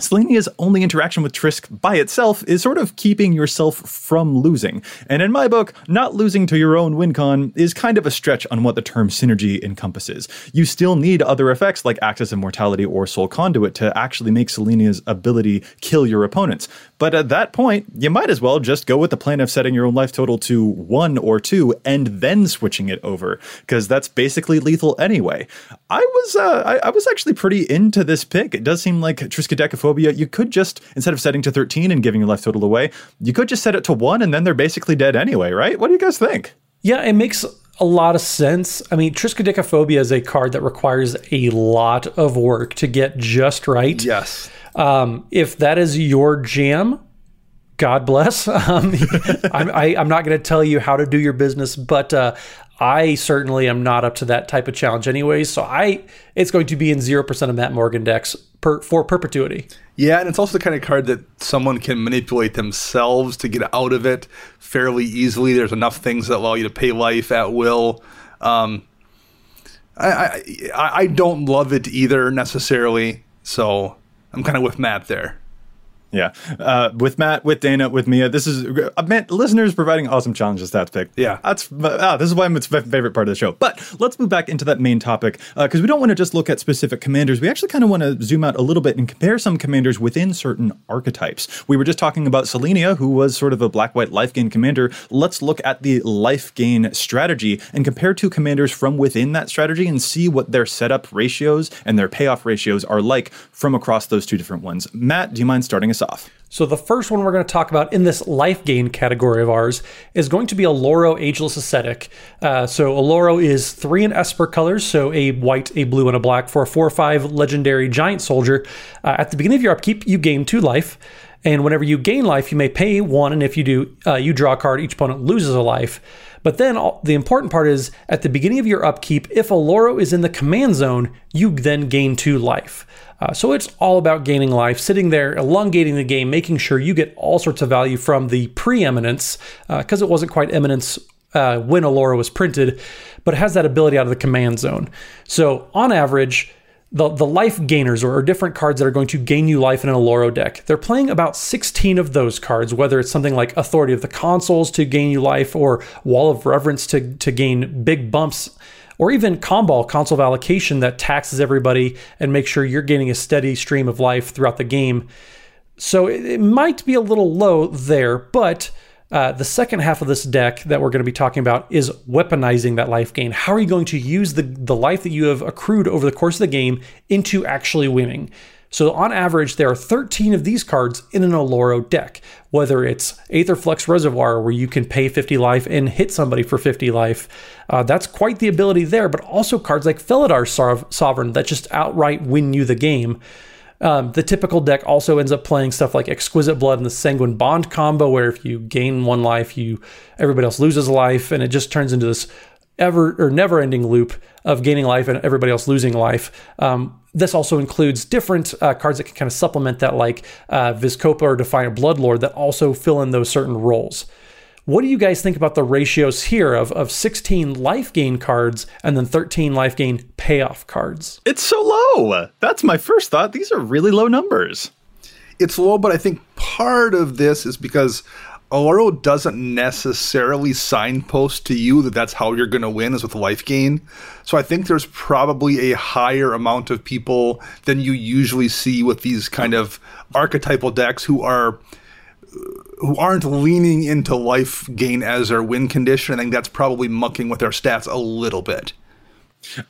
Selenia's only interaction with Trisk by itself is sort of keeping yourself from losing. And in my book, not losing to your own wincon is kind of a stretch on what the term synergy encompasses. You still need other effects like Axis of Mortality or Soul Conduit to actually make Selenia's ability kill your opponents. But at that point, you might as well just go with the plan of setting your own life total to one or two and then switching it over, because that's basically lethal anyway. I was uh, I, I was actually pretty into this pick. It does seem like Triskaidekaphobia, you could just, instead of setting to 13 and giving your life total away, you could just set it to one and then they're basically dead anyway, right? What do you guys think? Yeah, it makes a lot of sense. I mean, Triskaidekaphobia is a card that requires a lot of work to get just right. Yes. Um, if that is your jam, God bless. Um, I'm, I, I'm not going to tell you how to do your business, but uh, I certainly am not up to that type of challenge, anyways. So I, it's going to be in zero percent of Matt Morgan decks per, for perpetuity. Yeah, and it's also the kind of card that someone can manipulate themselves to get out of it fairly easily. There's enough things that allow you to pay life at will. Um, I, I I I don't love it either necessarily, so I'm kind of with Matt there. Yeah, uh, with Matt, with Dana, with Mia. This is uh, man, listeners providing awesome challenges. Stats pick. Yeah. that's ah, this is why it's my favorite part of the show. But let's move back into that main topic because we don't want to just look at specific commanders. We actually kind of want to zoom out a little bit and compare some commanders within certain archetypes. We were just talking about Selenia, who was sort of a black white life gain commander. Let's look at the life gain strategy and compare two commanders from within that strategy and see what their setup ratios and their payoff ratios are like from across those two different ones. Matt, do you mind starting us off? So the first one we're going to talk about in this life gain category of ours is going to be Oloro Ageless Ascetic. Uh, so Oloro is three in Esper colors, so a white, a blue, and a black for a four or five legendary giant soldier. Uh, at the beginning of your upkeep, you gain two life. And whenever you gain life, you may pay one, and if you do, uh, you draw a card. Each opponent loses a life. But then all, the important part is at the beginning of your upkeep, if Oloro is in the command zone, you then gain two life. Uh, so it's all about gaining life, sitting there, elongating the game, making sure you get all sorts of value from the preeminence, because it wasn't quite eminence uh, when Oloro was printed, but it has that ability out of the command zone. So on average, the, the life gainers or, or different cards that are going to gain you life in an Oloro deck, they're playing about 16 of those cards, whether it's something like Authority of the Consuls to gain you life or Wall of Reverence to, to gain big bumps or even Kambal, Consul allocation, that taxes everybody and makes sure you're getting a steady stream of life throughout the game. So it, it might be a little low there, but uh, the second half of this deck that we're going to be talking about is weaponizing that life gain. How are you going to use the, the life that you have accrued over the course of the game into actually winning? So, on average, there are 13 of these cards in an Oloro deck, whether it's Aetherflux Reservoir, where you can pay 50 life and hit somebody for 50 life. Uh, that's quite the ability there, but also cards like Felidar Sovereign that just outright win you the game. Um, the typical deck also ends up playing stuff like Exquisite Blood and the Sanguine Bond combo, where if you gain one life, you everybody else loses a life, and it just turns into this ever or never ending loop of gaining life and everybody else losing life. Um, this also includes different uh, cards that can kind of supplement that, like uh, Vizkopa or Defiant Bloodlord, that also fill in those certain roles. What do you guys think about the ratios here of, of 16 life gain cards and then 13 life gain payoff cards? It's so low. That's my first thought. These are really low numbers. It's low, but I think part of this is because Oloro doesn't necessarily signpost to you that that's how you're going to win is with life gain. So I think there's probably a higher amount of people than you usually see with these kind of archetypal decks who are who aren't leaning into life gain as their win condition. I think that's probably mucking with their stats a little bit.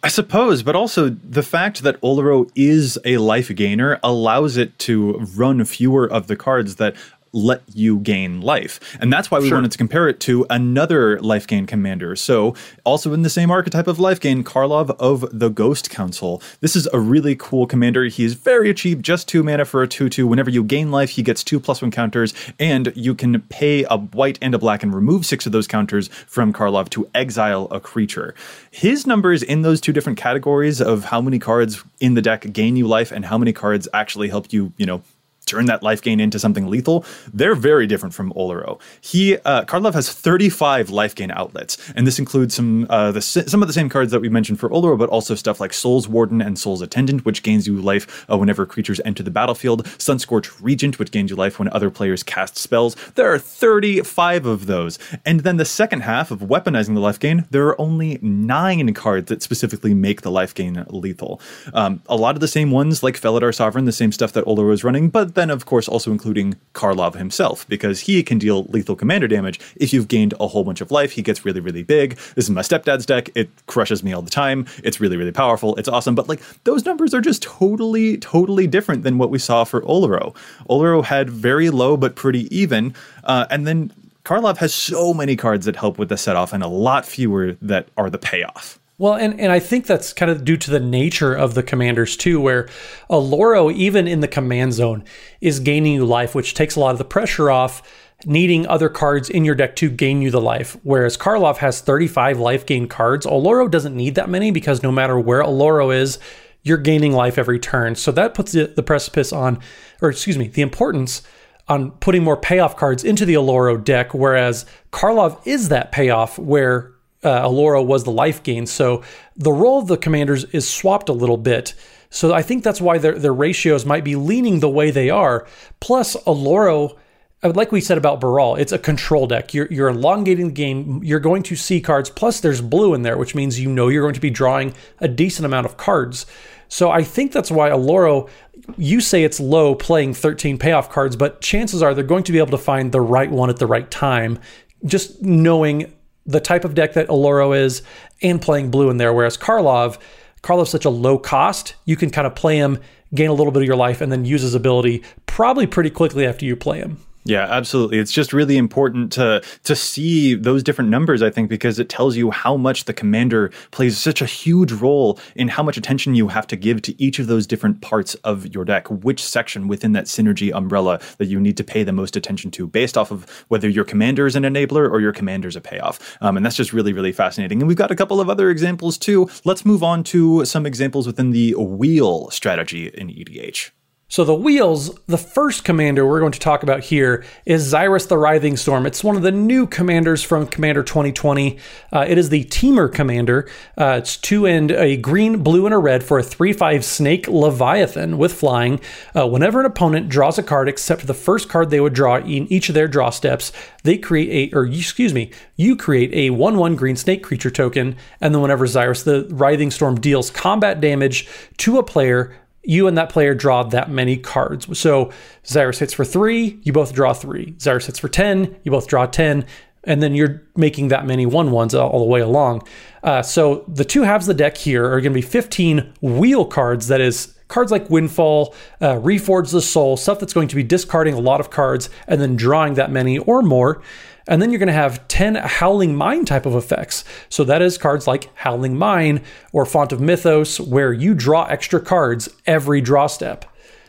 I suppose, but also the fact that Oloro is a life gainer allows it to run fewer of the cards that let you gain life. And that's why we sure. wanted to compare it to another life gain commander. So, also in the same archetype of life gain, Karlov of the Ghost Council. This is a really cool commander. He is very cheap, just two mana for a 2 2. Whenever you gain life, he gets two plus one counters, and you can pay a white and a black and remove six of those counters from Karlov to exile a creature. His numbers in those two different categories of how many cards in the deck gain you life and how many cards actually help you, you know, turn that life gain into something lethal, they're very different from Oloro. He uh, Karlov has 35 life gain outlets, and this includes some uh, the some of the same cards that we mentioned for Oloro, but also stuff like Soul's Warden and Soul's Attendant, which gains you life uh, whenever creatures enter the battlefield. Sunscorch Regent, which gains you life when other players cast spells. There are 35 of those, and then the second half of weaponizing the life gain, there are only nine cards that specifically make the life gain lethal. Um, a lot of the same ones, like Felidar Sovereign, the same stuff that Oloro is running, but then of course also including Karlov himself, because he can deal lethal commander damage. If you've gained a whole bunch of life, he gets really, really big. This is my stepdad's deck. It crushes me all the time. It's really, really powerful. It's awesome. But like those numbers are just totally, totally different than what we saw for Oloro. Oloro had very low but pretty even. Uh, and then Karlov has so many cards that help with the set off and a lot fewer that are the payoff. Well, and, and I think that's kind of due to the nature of the commanders too, where Oloro, even in the command zone, is gaining you life, which takes a lot of the pressure off needing other cards in your deck to gain you the life. Whereas Karlov has 35 life gain cards. Oloro doesn't need that many because no matter where Oloro is, you're gaining life every turn. So that puts the, the precipice on, or excuse me, the importance on putting more payoff cards into the Oloro deck, whereas Karlov is that payoff where uh, Oloro was the life gain. So the role of the commanders is swapped a little bit. So I think that's why their, their ratios might be leaning the way they are. Plus, Oloro, uh, like we said about Baral, it's a control deck. You're, you're elongating the game. You're going to see cards. Plus, there's blue in there, which means you know you're going to be drawing a decent amount of cards. So I think that's why Oloro, you say it's low playing 13 payoff cards, but chances are they're going to be able to find the right one at the right time. Just knowing the type of deck that Oloro is and playing blue in there. Whereas Karlov, Karlov's such a low cost, you can kind of play him, gain a little bit of your life, and then use his ability probably pretty quickly after you play him. Yeah, absolutely. It's just really important to to see those different numbers, I think, because it tells you how much the commander plays such a huge role in how much attention you have to give to each of those different parts of your deck, which section within that synergy umbrella that you need to pay the most attention to, based off of whether your commander is an enabler or your commander is a payoff. Um, and that's just really, really fascinating. And we've got a couple of other examples too. Let's move on to some examples within the wheel strategy in EDH. So the wheels, the first commander we're going to talk about here is Xyris the Writhing Storm. It's one of the new commanders from Commander 2020. Uh, it is the Temur commander. Uh, it's two and a green, blue, and a red for a 3-5 Snake Leviathan with flying. Uh, whenever an opponent draws a card except the first card they would draw in each of their draw steps, they create a, or excuse me, you create a 1-1 green snake creature token, and then whenever Xyris the Writhing Storm deals combat damage to a player, you and that player draw that many cards. So Xyris hits for three, you both draw three. Xyris hits for 10, you both draw 10. And then you're making that many one ones all, the way along. Uh, so the two halves of the deck here are going to be 15 wheel cards. That is cards like Windfall, uh, Reforge the Soul, stuff that's going to be discarding a lot of cards and then drawing that many or more. And then you're going to have 10 Howling Mine type of effects. So that is cards like Howling Mine or Font of Mythos, where you draw extra cards every draw step.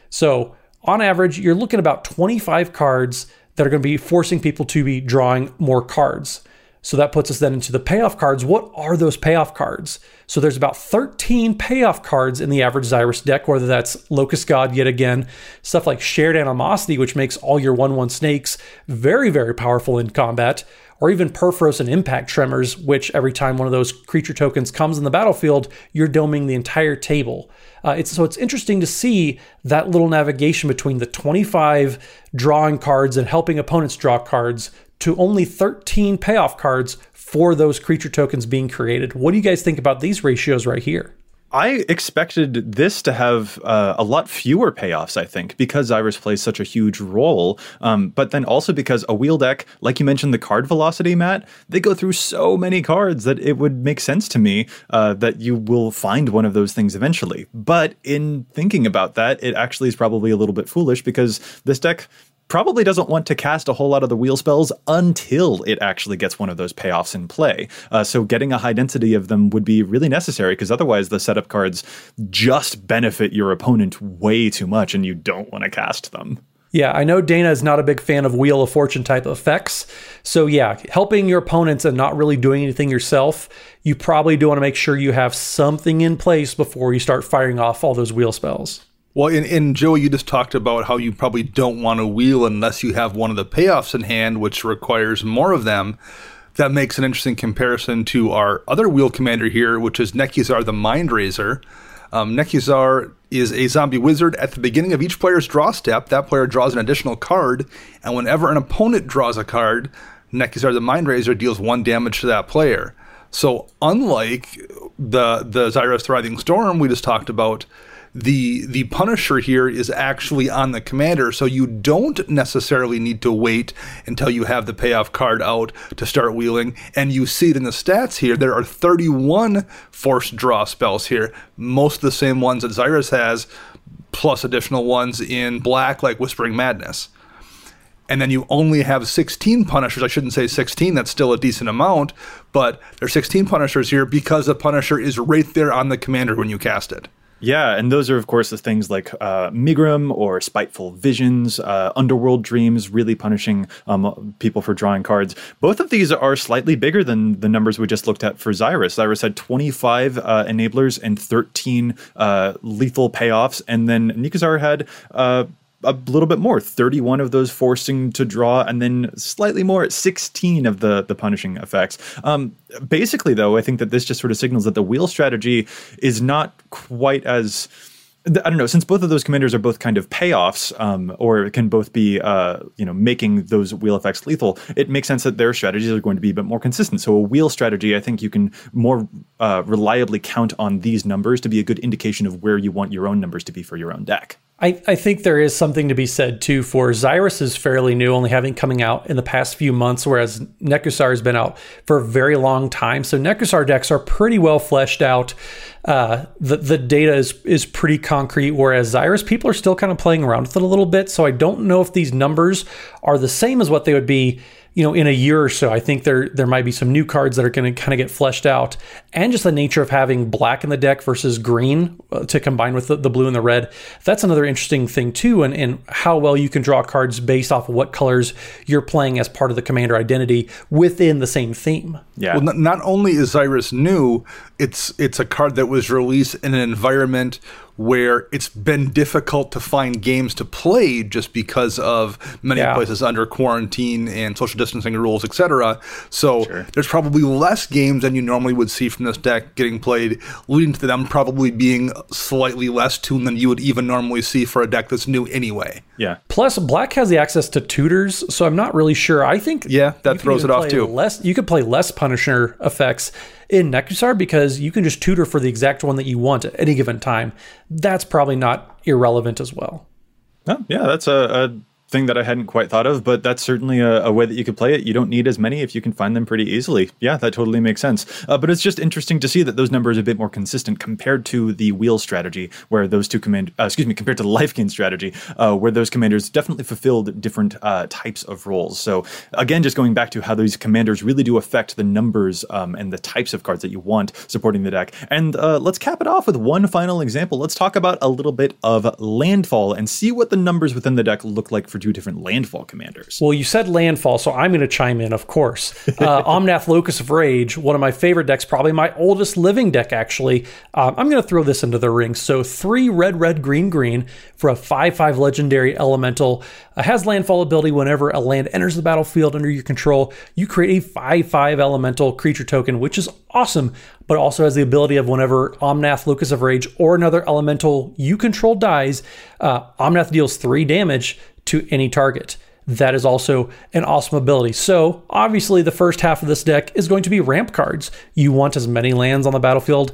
So on average, you're looking about 25 cards that are going to be forcing people to be drawing more cards. So that puts us then into the payoff cards. What are those payoff cards? So there's about 13 payoff cards in the average Xyris deck, whether that's Locust God yet again, stuff like Shared Animosity, which makes all your 1 1 snakes very, very powerful in combat, or even Purphoros and Impact Tremors, which every time one of those creature tokens comes in the battlefield, you're doming the entire table. Uh, it's, so it's interesting to see that little navigation between the 25 drawing cards and helping opponents draw cards to only 13 payoff cards for those creature tokens being created. What do you guys think about these ratios right here? I expected this to have uh, a lot fewer payoffs, I think, because Xyris plays such a huge role. Um, but then also because a wheel deck, like you mentioned, the card velocity, Matt, they go through so many cards that it would make sense to me uh, that you will find one of those things eventually. But in thinking about that, it actually is probably a little bit foolish because this deck probably doesn't want to cast a whole lot of the wheel spells until it actually gets one of those payoffs in play. Uh, so getting a high density of them would be really necessary because otherwise the setup cards just benefit your opponent way too much and you don't want to cast them. Yeah, I know Dana is not a big fan of Wheel of Fortune type effects. So, yeah, helping your opponents and not really doing anything yourself, you probably do want to make sure you have something in place before you start firing off all those wheel spells. Well, in, in Joe, you just talked about how you probably don't want to wheel unless you have one of the payoffs in hand, which requires more of them. That makes an interesting comparison to our other wheel commander here, which is Nekusar the Mindrazor. Um, Nekusar is a zombie wizard. At the beginning of each player's draw step, that player draws an additional card, and whenever an opponent draws a card, Nekusar the Mindrazor deals one damage to that player. So, unlike the the Xyris Writhing Storm we just talked about, the the Punisher here is actually on the commander, so you don't necessarily need to wait until you have the payoff card out to start wheeling. And you see it in the stats here. There are 31 forced draw spells here, most of the same ones that Xyris has, plus additional ones in black, like Whispering Madness and then you only have 16 punishers. I shouldn't say 16, that's still a decent amount, but there's 16 punishers here because the punisher is right there on the commander when you cast it. Yeah, and those are, of course, the things like uh, or Spiteful Visions, uh, Underworld Dreams, really punishing um, people for drawing cards. Both of these are slightly bigger than the numbers we just looked at for Xyris. Xyris had 25 uh, enablers and 13 uh, lethal payoffs, and then Nekusar had uh, a little bit more 31 of those forcing to draw and then slightly more 16 of the the punishing effects um, basically though i think that this just sort of signals that the wheel strategy is not quite as I don't know. Since both of those commanders are both kind of payoffs, um, or can both be, uh, you know, making those wheel effects lethal, it makes sense that their strategies are going to be a bit more consistent. So a wheel strategy, I think you can more uh, reliably count on these numbers to be a good indication of where you want your own numbers to be for your own deck. I, I think there is something to be said too for Xyris is fairly new, only having coming out in the past few months, whereas Nekusar has been out for a very long time. So Nekusar decks are pretty well fleshed out. Uh, the the data is is pretty concrete, whereas Xyris people are still kind of playing around with it a little bit. So I don't know if these numbers are the same as what they would be you know, in a year or so, I think there there might be some new cards that are going to kind of get fleshed out, and just the nature of having black in the deck versus green uh, to combine with the, the, blue and the red. That's another interesting thing too, and, and how well you can draw cards based off of what colors you're playing as part of the commander identity within the same theme. Yeah. Well, not only is Xyris new, it's it's a card that was released in an environment where it's been difficult to find games to play just because of many Yeah. places under quarantine and social distancing rules, etc. So there's probably less games than you normally would see from this deck getting played, leading to them probably being slightly less tuned than you would even normally see for a deck that's new anyway. Yeah. Plus, black has the access to tutors, so I'm not really sure. I think Yeah, that throws it off too. Less, you could play less Punisher effects in Nekusar because you can just tutor for the exact one that you want at any given time. That's probably not irrelevant as well. Yeah, that's a thing that I hadn't quite thought of, but that's certainly a, a way that you could play it. You don't need as many if you can find them pretty easily. Yeah, that totally makes sense. Uh, but it's just interesting to see that those numbers are a bit more consistent compared to the wheel strategy, where those two command, uh, excuse me, compared to the life gain strategy, uh, where those commanders definitely fulfilled different uh, types of roles. So again, just going back to how these commanders really do affect the numbers um, and the types of cards that you want supporting the deck. And uh, let's cap it off with one final example. Let's talk about a little bit of landfall and see what the numbers within the deck look like for two different landfall commanders. Well, you said landfall, so I'm going to chime in, of course. Uh, Omnath Locus of Rage, one of my favorite decks, probably my oldest living deck, actually. Um, I'm going to throw this into the ring. So, three red, red, green, green for a 5 5 legendary elemental. Uh, has landfall ability whenever a land enters the battlefield under your control. You create a 5 5 elemental creature token, which is awesome, but also has the ability of whenever Omnath Locus of Rage or another elemental you control dies, uh, Omnath deals three damage to any target. That is also an awesome ability. So, obviously, the first half of this deck is going to be ramp cards. You want as many lands on the battlefield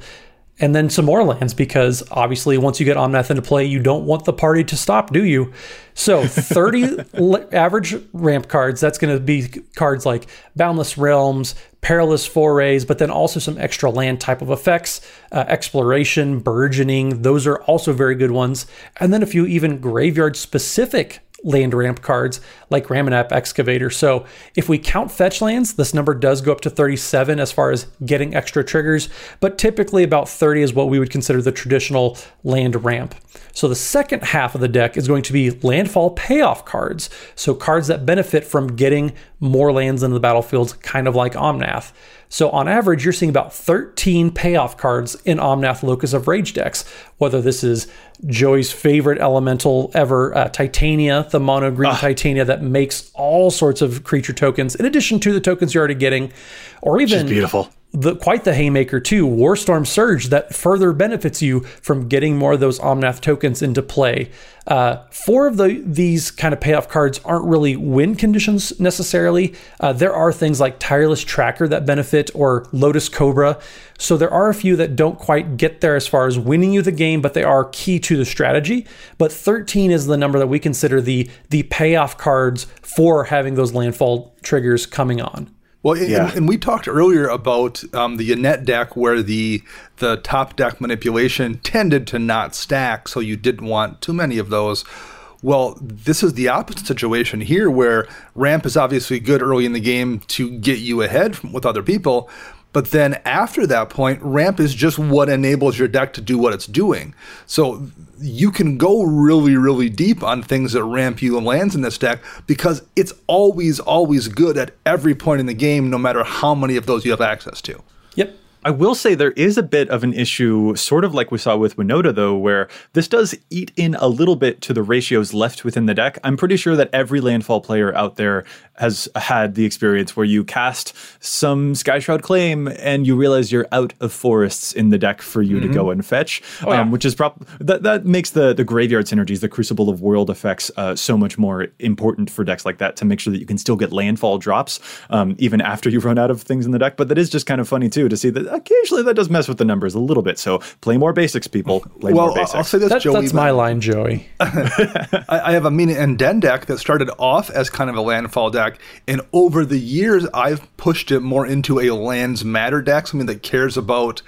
and then some more lands because obviously, once you get Omnath into play, you don't want the party to stop, do you? So, 30 l- average ramp cards, that's going to be cards like Boundless Realms, Perilous Forays, but then also some extra land type of effects, uh, Exploration, Burgeoning, those are also very good ones. And then a few even graveyard specific land ramp cards like Ramunap Excavator. So if we count fetch lands, this number does go up to 37 as far as getting extra triggers, but typically about 30 is what we would consider the traditional land ramp. So the second half of the deck is going to be landfall payoff cards. So cards that benefit from getting more lands into the battlefield, kind of like Omnath. So on average, you're seeing about 13 payoff cards in Omnath Locus of Rage decks. Whether this is Joey's favorite elemental ever, uh, Titania, the mono green Titania that makes all sorts of creature tokens in addition to the tokens you're already getting, or even beautiful. The quite the haymaker too, Warstorm Surge that further benefits you from getting more of those Omnath tokens into play. Uh, four of the these kind of payoff cards aren't really win conditions necessarily. Uh, there are things like Tireless Tracker that benefit, or Lotus Cobra. So there are a few that don't quite get there as far as winning you the game, but they are key to the strategy. But 13 is the number that we consider the the payoff cards for having those landfall triggers coming on. Well, and, Yeah. and we talked earlier about um, the Yennett deck where the the top deck manipulation tended to not stack, so you didn't want too many of those. Well, this is the opposite situation here, where ramp is obviously good early in the game to get you ahead from, with other people, but then after that point, ramp is just what enables your deck to do what it's doing. So you can go really, really deep on things that ramp you and lands in this deck because it's always, always good at every point in the game, no matter how many of those you have access to. Yep. I will say there is a bit of an issue, sort of like we saw with Winota, though, where this does eat in a little bit to the ratios left within the deck. I'm pretty sure that every landfall player out there has had the experience where you cast some Skyshroud Claim and you realize you're out of forests in the deck for you to go and fetch, um, which is prob- that that makes the the graveyard synergies, the Crucible of World effects, uh, so much more important for decks like that to make sure that you can still get landfall drops um, even after you run out of things in the deck. But that is just kind of funny too to see that occasionally that does mess with the numbers a little bit. So play more basics, people. Play well, more I'll- basics. I'll say this, That, Joey. that's my line, Joey. I, I have a Mina and Denn deck that started off as kind of a landfall deck, and over the years, I've pushed it more into a lands matter deck, something that cares about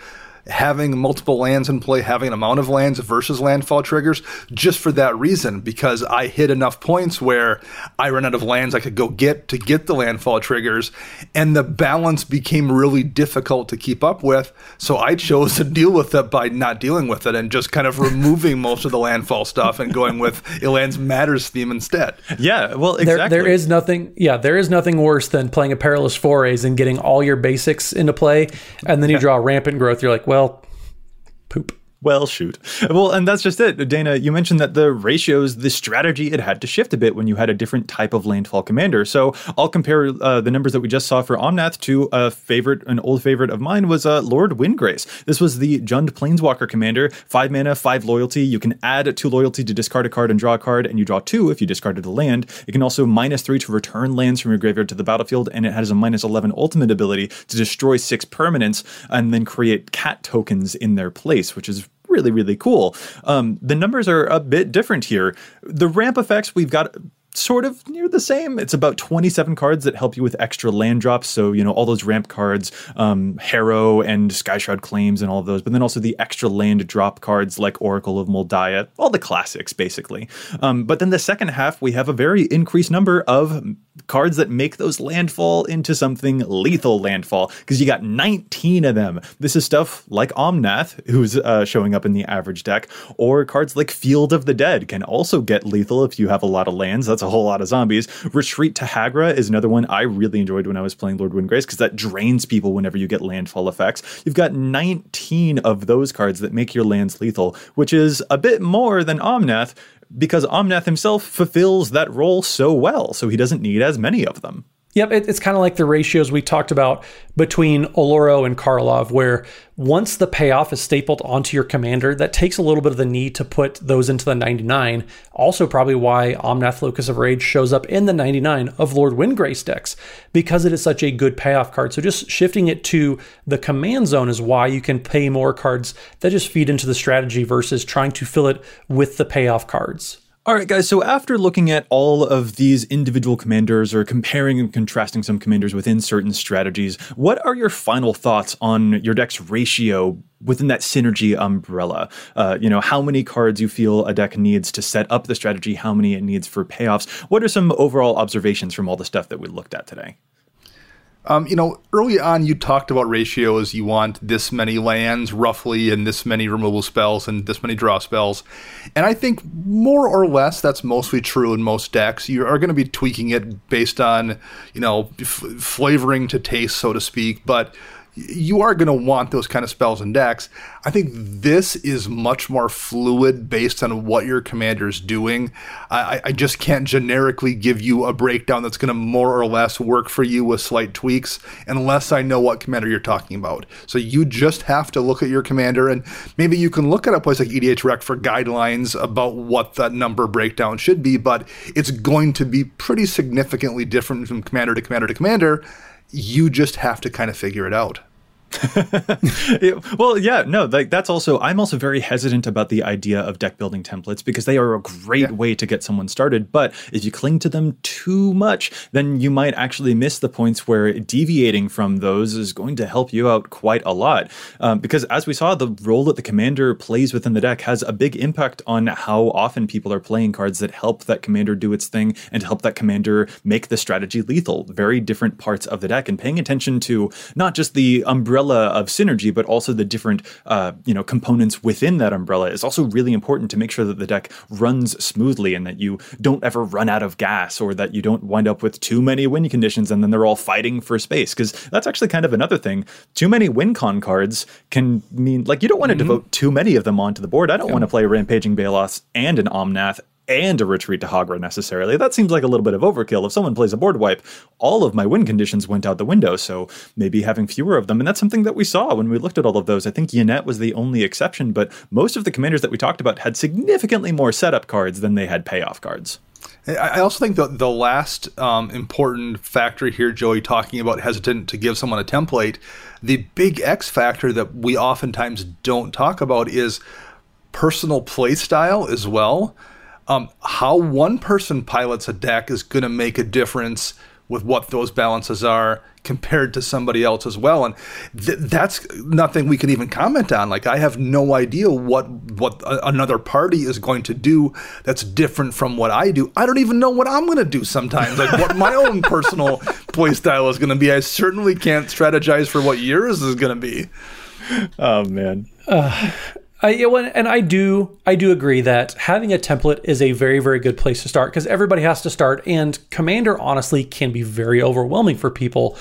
having multiple lands in play, having an amount of lands versus landfall triggers, just for that reason, because I hit enough points where I ran out of lands I could go get to get the landfall triggers, and the balance became really difficult to keep up with. So I chose to deal with it by not dealing with it and just kind of removing most of the landfall stuff and going with a lands matters theme instead. yeah, well, There, exactly. there is nothing. Yeah, there is nothing worse than playing a perilous forays and getting all your basics into play, and then you draw rampant growth. You're like, well, poop. Well, shoot. Well, and that's just it. Dana, you mentioned that the ratios, the strategy, it had to shift a bit when you had a different type of landfall commander. So I'll compare uh, the numbers that we just saw for Omnath to a favorite, an old favorite of mine was uh, Lord Windgrace. This was the Jund Planeswalker commander, five mana, five loyalty. You can add two loyalty to discard a card and draw a card, and you draw two if you discarded a land. It can also minus three to return lands from your graveyard to the battlefield, and it has a minus 11 ultimate ability to destroy six permanents and then create cat tokens in their place, which is really, really cool. Um, the numbers are a bit different here. The ramp effects, we've got sort of near the same. It's about 27 cards that help you with extra land drops. So, you know, all those ramp cards, um, Harrow and Skyshroud Claims and all of those, but then also the extra land drop cards like Oracle of Daya, all the classics, basically. Um, but then the second half, we have a very increased number of cards that make those landfall into something lethal landfall because you got 19 of them. This is stuff like Omnath, who's uh, showing up in the average deck, or cards like Field of the Dead can also get lethal if you have a lot of lands. That's a whole lot of zombies. Retreat to Hagra is another one I really enjoyed when I was playing Lord Windgrace because that drains people whenever you get landfall effects. You've got 19 of those cards that make your lands lethal, which is a bit more than Omnath, because Omnath himself fulfills that role so well, so he doesn't need as many of them. Yep, it, it's kind of like the ratios we talked about between Oloro and Karlov, where once the payoff is stapled onto your commander, that takes a little bit of the need to put those into the 99. Also, probably why Omnath Locus of Rage shows up in the 99 of Lord Windgrace decks, because it is such a good payoff card. So, just shifting it to the command zone is why you can pay more cards that just feed into the strategy versus trying to fill it with the payoff cards. All right, guys. So after looking at all of these individual commanders or comparing and contrasting some commanders within certain strategies, what are your final thoughts on your deck's ratio within that synergy umbrella? Uh, you know, how many cards you feel a deck needs to set up the strategy, how many it needs for payoffs. What are some overall observations from all the stuff that we looked at today? Um, you know, early on you talked about ratios. You want this many lands roughly, and this many removal spells, and this many draw spells. And I think more or less that's mostly true in most decks. You are going to be tweaking it based on, you know, f- flavoring to taste, so to speak. But you are going to want those kind of spells and decks. I think this is much more fluid based on what your commander is doing. I, I, just can't generically give you a breakdown that's going to more or less work for you with slight tweaks unless I know what commander you're talking about. So you just have to look at your commander and maybe you can look at a place like EDH Rec for guidelines about what that number breakdown should be, but it's going to be pretty significantly different from commander to commander to commander. You just have to kind of figure it out. well, yeah, no, like that's also I'm also very hesitant about the idea of deck building templates because they are a great yeah. way to get someone started. But if you cling to them too much, then you might actually miss the points where deviating from those is going to help you out quite a lot. Um, because as we saw, the role that the commander plays within the deck has a big impact on how often people are playing cards that help that commander do its thing and help that commander make the strategy lethal. Very different parts of the deck, and paying attention to not just the umbrella umbrella of synergy, but also the different uh, you know components within that umbrella is also really important to make sure that the deck runs smoothly and that you don't ever run out of gas or that you don't wind up with too many win conditions and then they're all fighting for space because that's actually kind of another thing. Too many win con cards can mean like you don't want to mm-hmm. devote too many of them onto the board. I don't yeah. want to play Rampaging Baloths and an Omnath and a retreat to Hagra necessarily. That seems like a little bit of overkill. If someone plays a board wipe, all of my win conditions went out the window, so maybe having fewer of them. And that's something that we saw when we looked at all of those. I think Yennett was the only exception, but most of the commanders that we talked about had significantly more setup cards than they had payoff cards. I also think the the last um, important factor here, Joey, talking about hesitant to give someone a template, the big X factor that we oftentimes don't talk about is personal play style as well um, how one person pilots a deck is going to make a difference with what those balances are compared to somebody else as well. And th- that's nothing we can even comment on. Like i have no idea what what a- another party is going to do that's different from what i do. I don't even know what i'm going to do sometimes like what my own personal play style is going to be. I certainly can't strategize for what yours is going to be. Oh man. Uh, I, and I do I do agree that having a template is a very very good place to start because everybody has to start and commander honestly can be very overwhelming for people.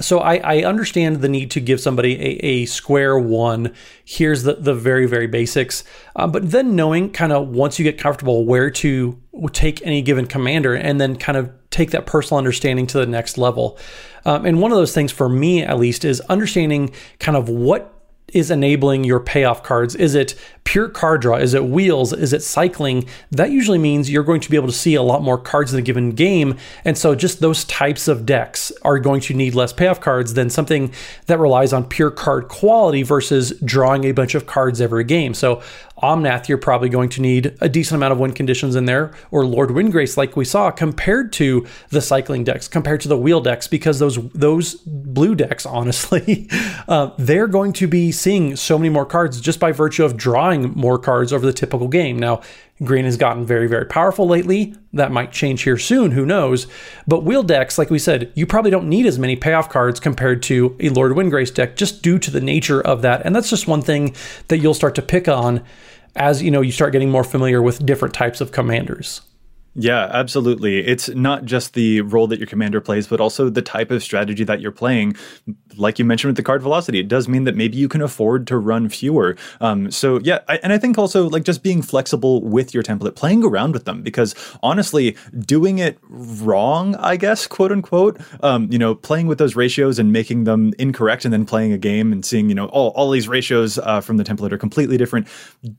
So I, I understand the need to give somebody a, a square one. Here's the, the very, very basics. Um, but then knowing kind of once you get comfortable where to take any given commander and then kind of take that personal understanding to the next level. Um, and one of those things for me, at least, is understanding kind of what is enabling your payoff cards? Is it pure card draw? Is it wheels? Is it cycling? That usually means you're going to be able to see a lot more cards in a given game. And so just those types of decks are going to need less payoff cards than something that relies on pure card quality versus drawing a bunch of cards every game. So Omnath, you're probably going to need a decent amount of wind conditions in there, or Lord Windgrace, like we saw, compared to the cycling decks, compared to the wheel decks, because those those blue decks, honestly, uh, they're going to be seeing so many more cards just by virtue of drawing more cards over the typical game. Now, green has gotten very, very powerful lately. That might change here soon, who knows? But wheel decks, like we said, you probably don't need as many payoff cards compared to a Lord Windgrace deck just due to the nature of that. And that's just one thing that you'll start to pick on as you know you start getting more familiar with different types of commanders. Yeah, absolutely. It's not just the role that your commander plays, but also the type of strategy that you're playing. Like you mentioned with the card velocity, it does mean that maybe you can afford to run fewer. Um, so yeah, I, and I think also like just being flexible with your template, playing around with them, because honestly, doing it wrong, I guess, quote unquote, um, you know, playing with those ratios and making them incorrect, and then playing a game and seeing, you know, all all these ratios uh, from the template are completely different.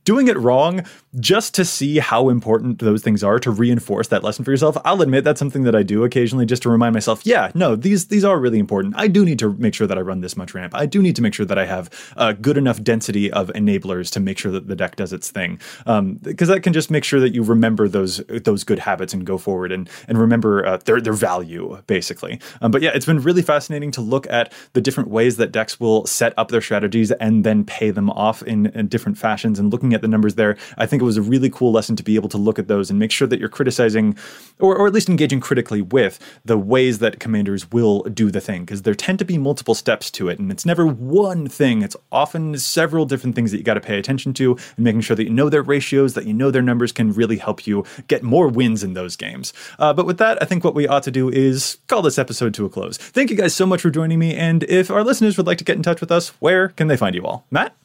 Doing it wrong just to see how important those things are to reinforce reinforce that lesson for yourself. I'll admit that's something that I do occasionally just to remind myself, yeah, no, these these are really important. I do need to make sure that I run this much ramp. I do need to make sure that I have a good enough density of enablers to make sure that the deck does its thing. Because um, that can just make sure that you remember those those good habits and go forward and and remember uh, their their value basically. Um, but yeah, it's been really fascinating to look at the different ways that decks will set up their strategies and then pay them off in, in different fashions. And looking at the numbers there, I think it was a really cool lesson to be able to look at those and make sure that you're criticizing criticizing or, or at least engaging critically with the ways that commanders will do the thing because there tend to be multiple steps to it and it's never one thing. It's often several different things that you got to pay attention to and making sure that you know their ratios that you know their numbers can really help you get more wins in those games. Uh, but with that i think what we ought to do is call this episode to a close. Thank you guys so much for joining me and if our listeners would like to get in touch with us where can they find you all? Matt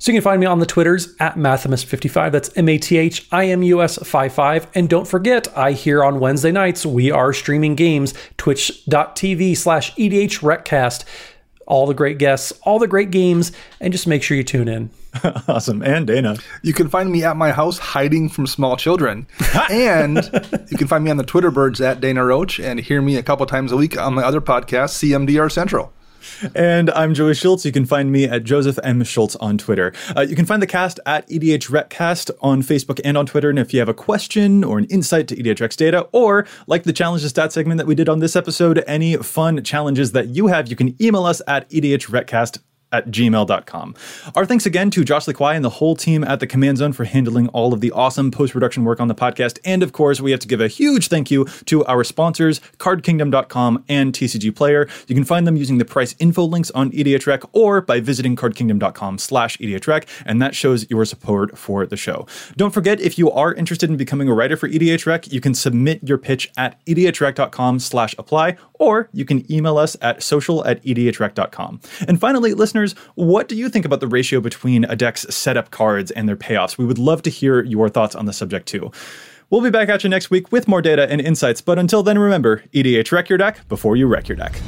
so you can find me on the Twitters at Mathimus55. That's M A T H I M U S 55. And don't forget, I hear on Wednesday nights we are streaming games, twitch.tv slash EDH Recast. All the great guests, all the great games, and just make sure you tune in. awesome. And Dana. You can find me at my house hiding from small children. and you can find me on the Twitter birds at Dana Roach and hear me a couple times a week on my other podcast, CMDR Central. And I'm Joey Schultz. You can find me at Joseph M. Schultz on Twitter. Uh, you can find the cast at EDH Recast on Facebook and on Twitter. And if you have a question or an insight to EDHREC data, or like the challenge to stat segment that we did on this episode, any fun challenges that you have, you can email us at EDHRECast at gmail.com. Our thanks again to Josh Lee and the whole team at the Command Zone for handling all of the awesome post production work on the podcast. And of course, we have to give a huge thank you to our sponsors, CardKingdom.com and TCG Player. You can find them using the price info links on EDHREC or by visiting cardkingdom.com slash EDHREC, and that shows your support for the show. Don't forget, if you are interested in becoming a writer for EDHREC, you can submit your pitch at edhrec.com slash apply, or you can email us at social at edhrec.com. And finally, listeners, listeners, what do you think about the ratio between a deck's setup cards and their payoffs? We would love to hear your thoughts on the subject too. We'll be back at you next week with more data and insights, but until then, remember EDHREC your deck before you wreck your deck.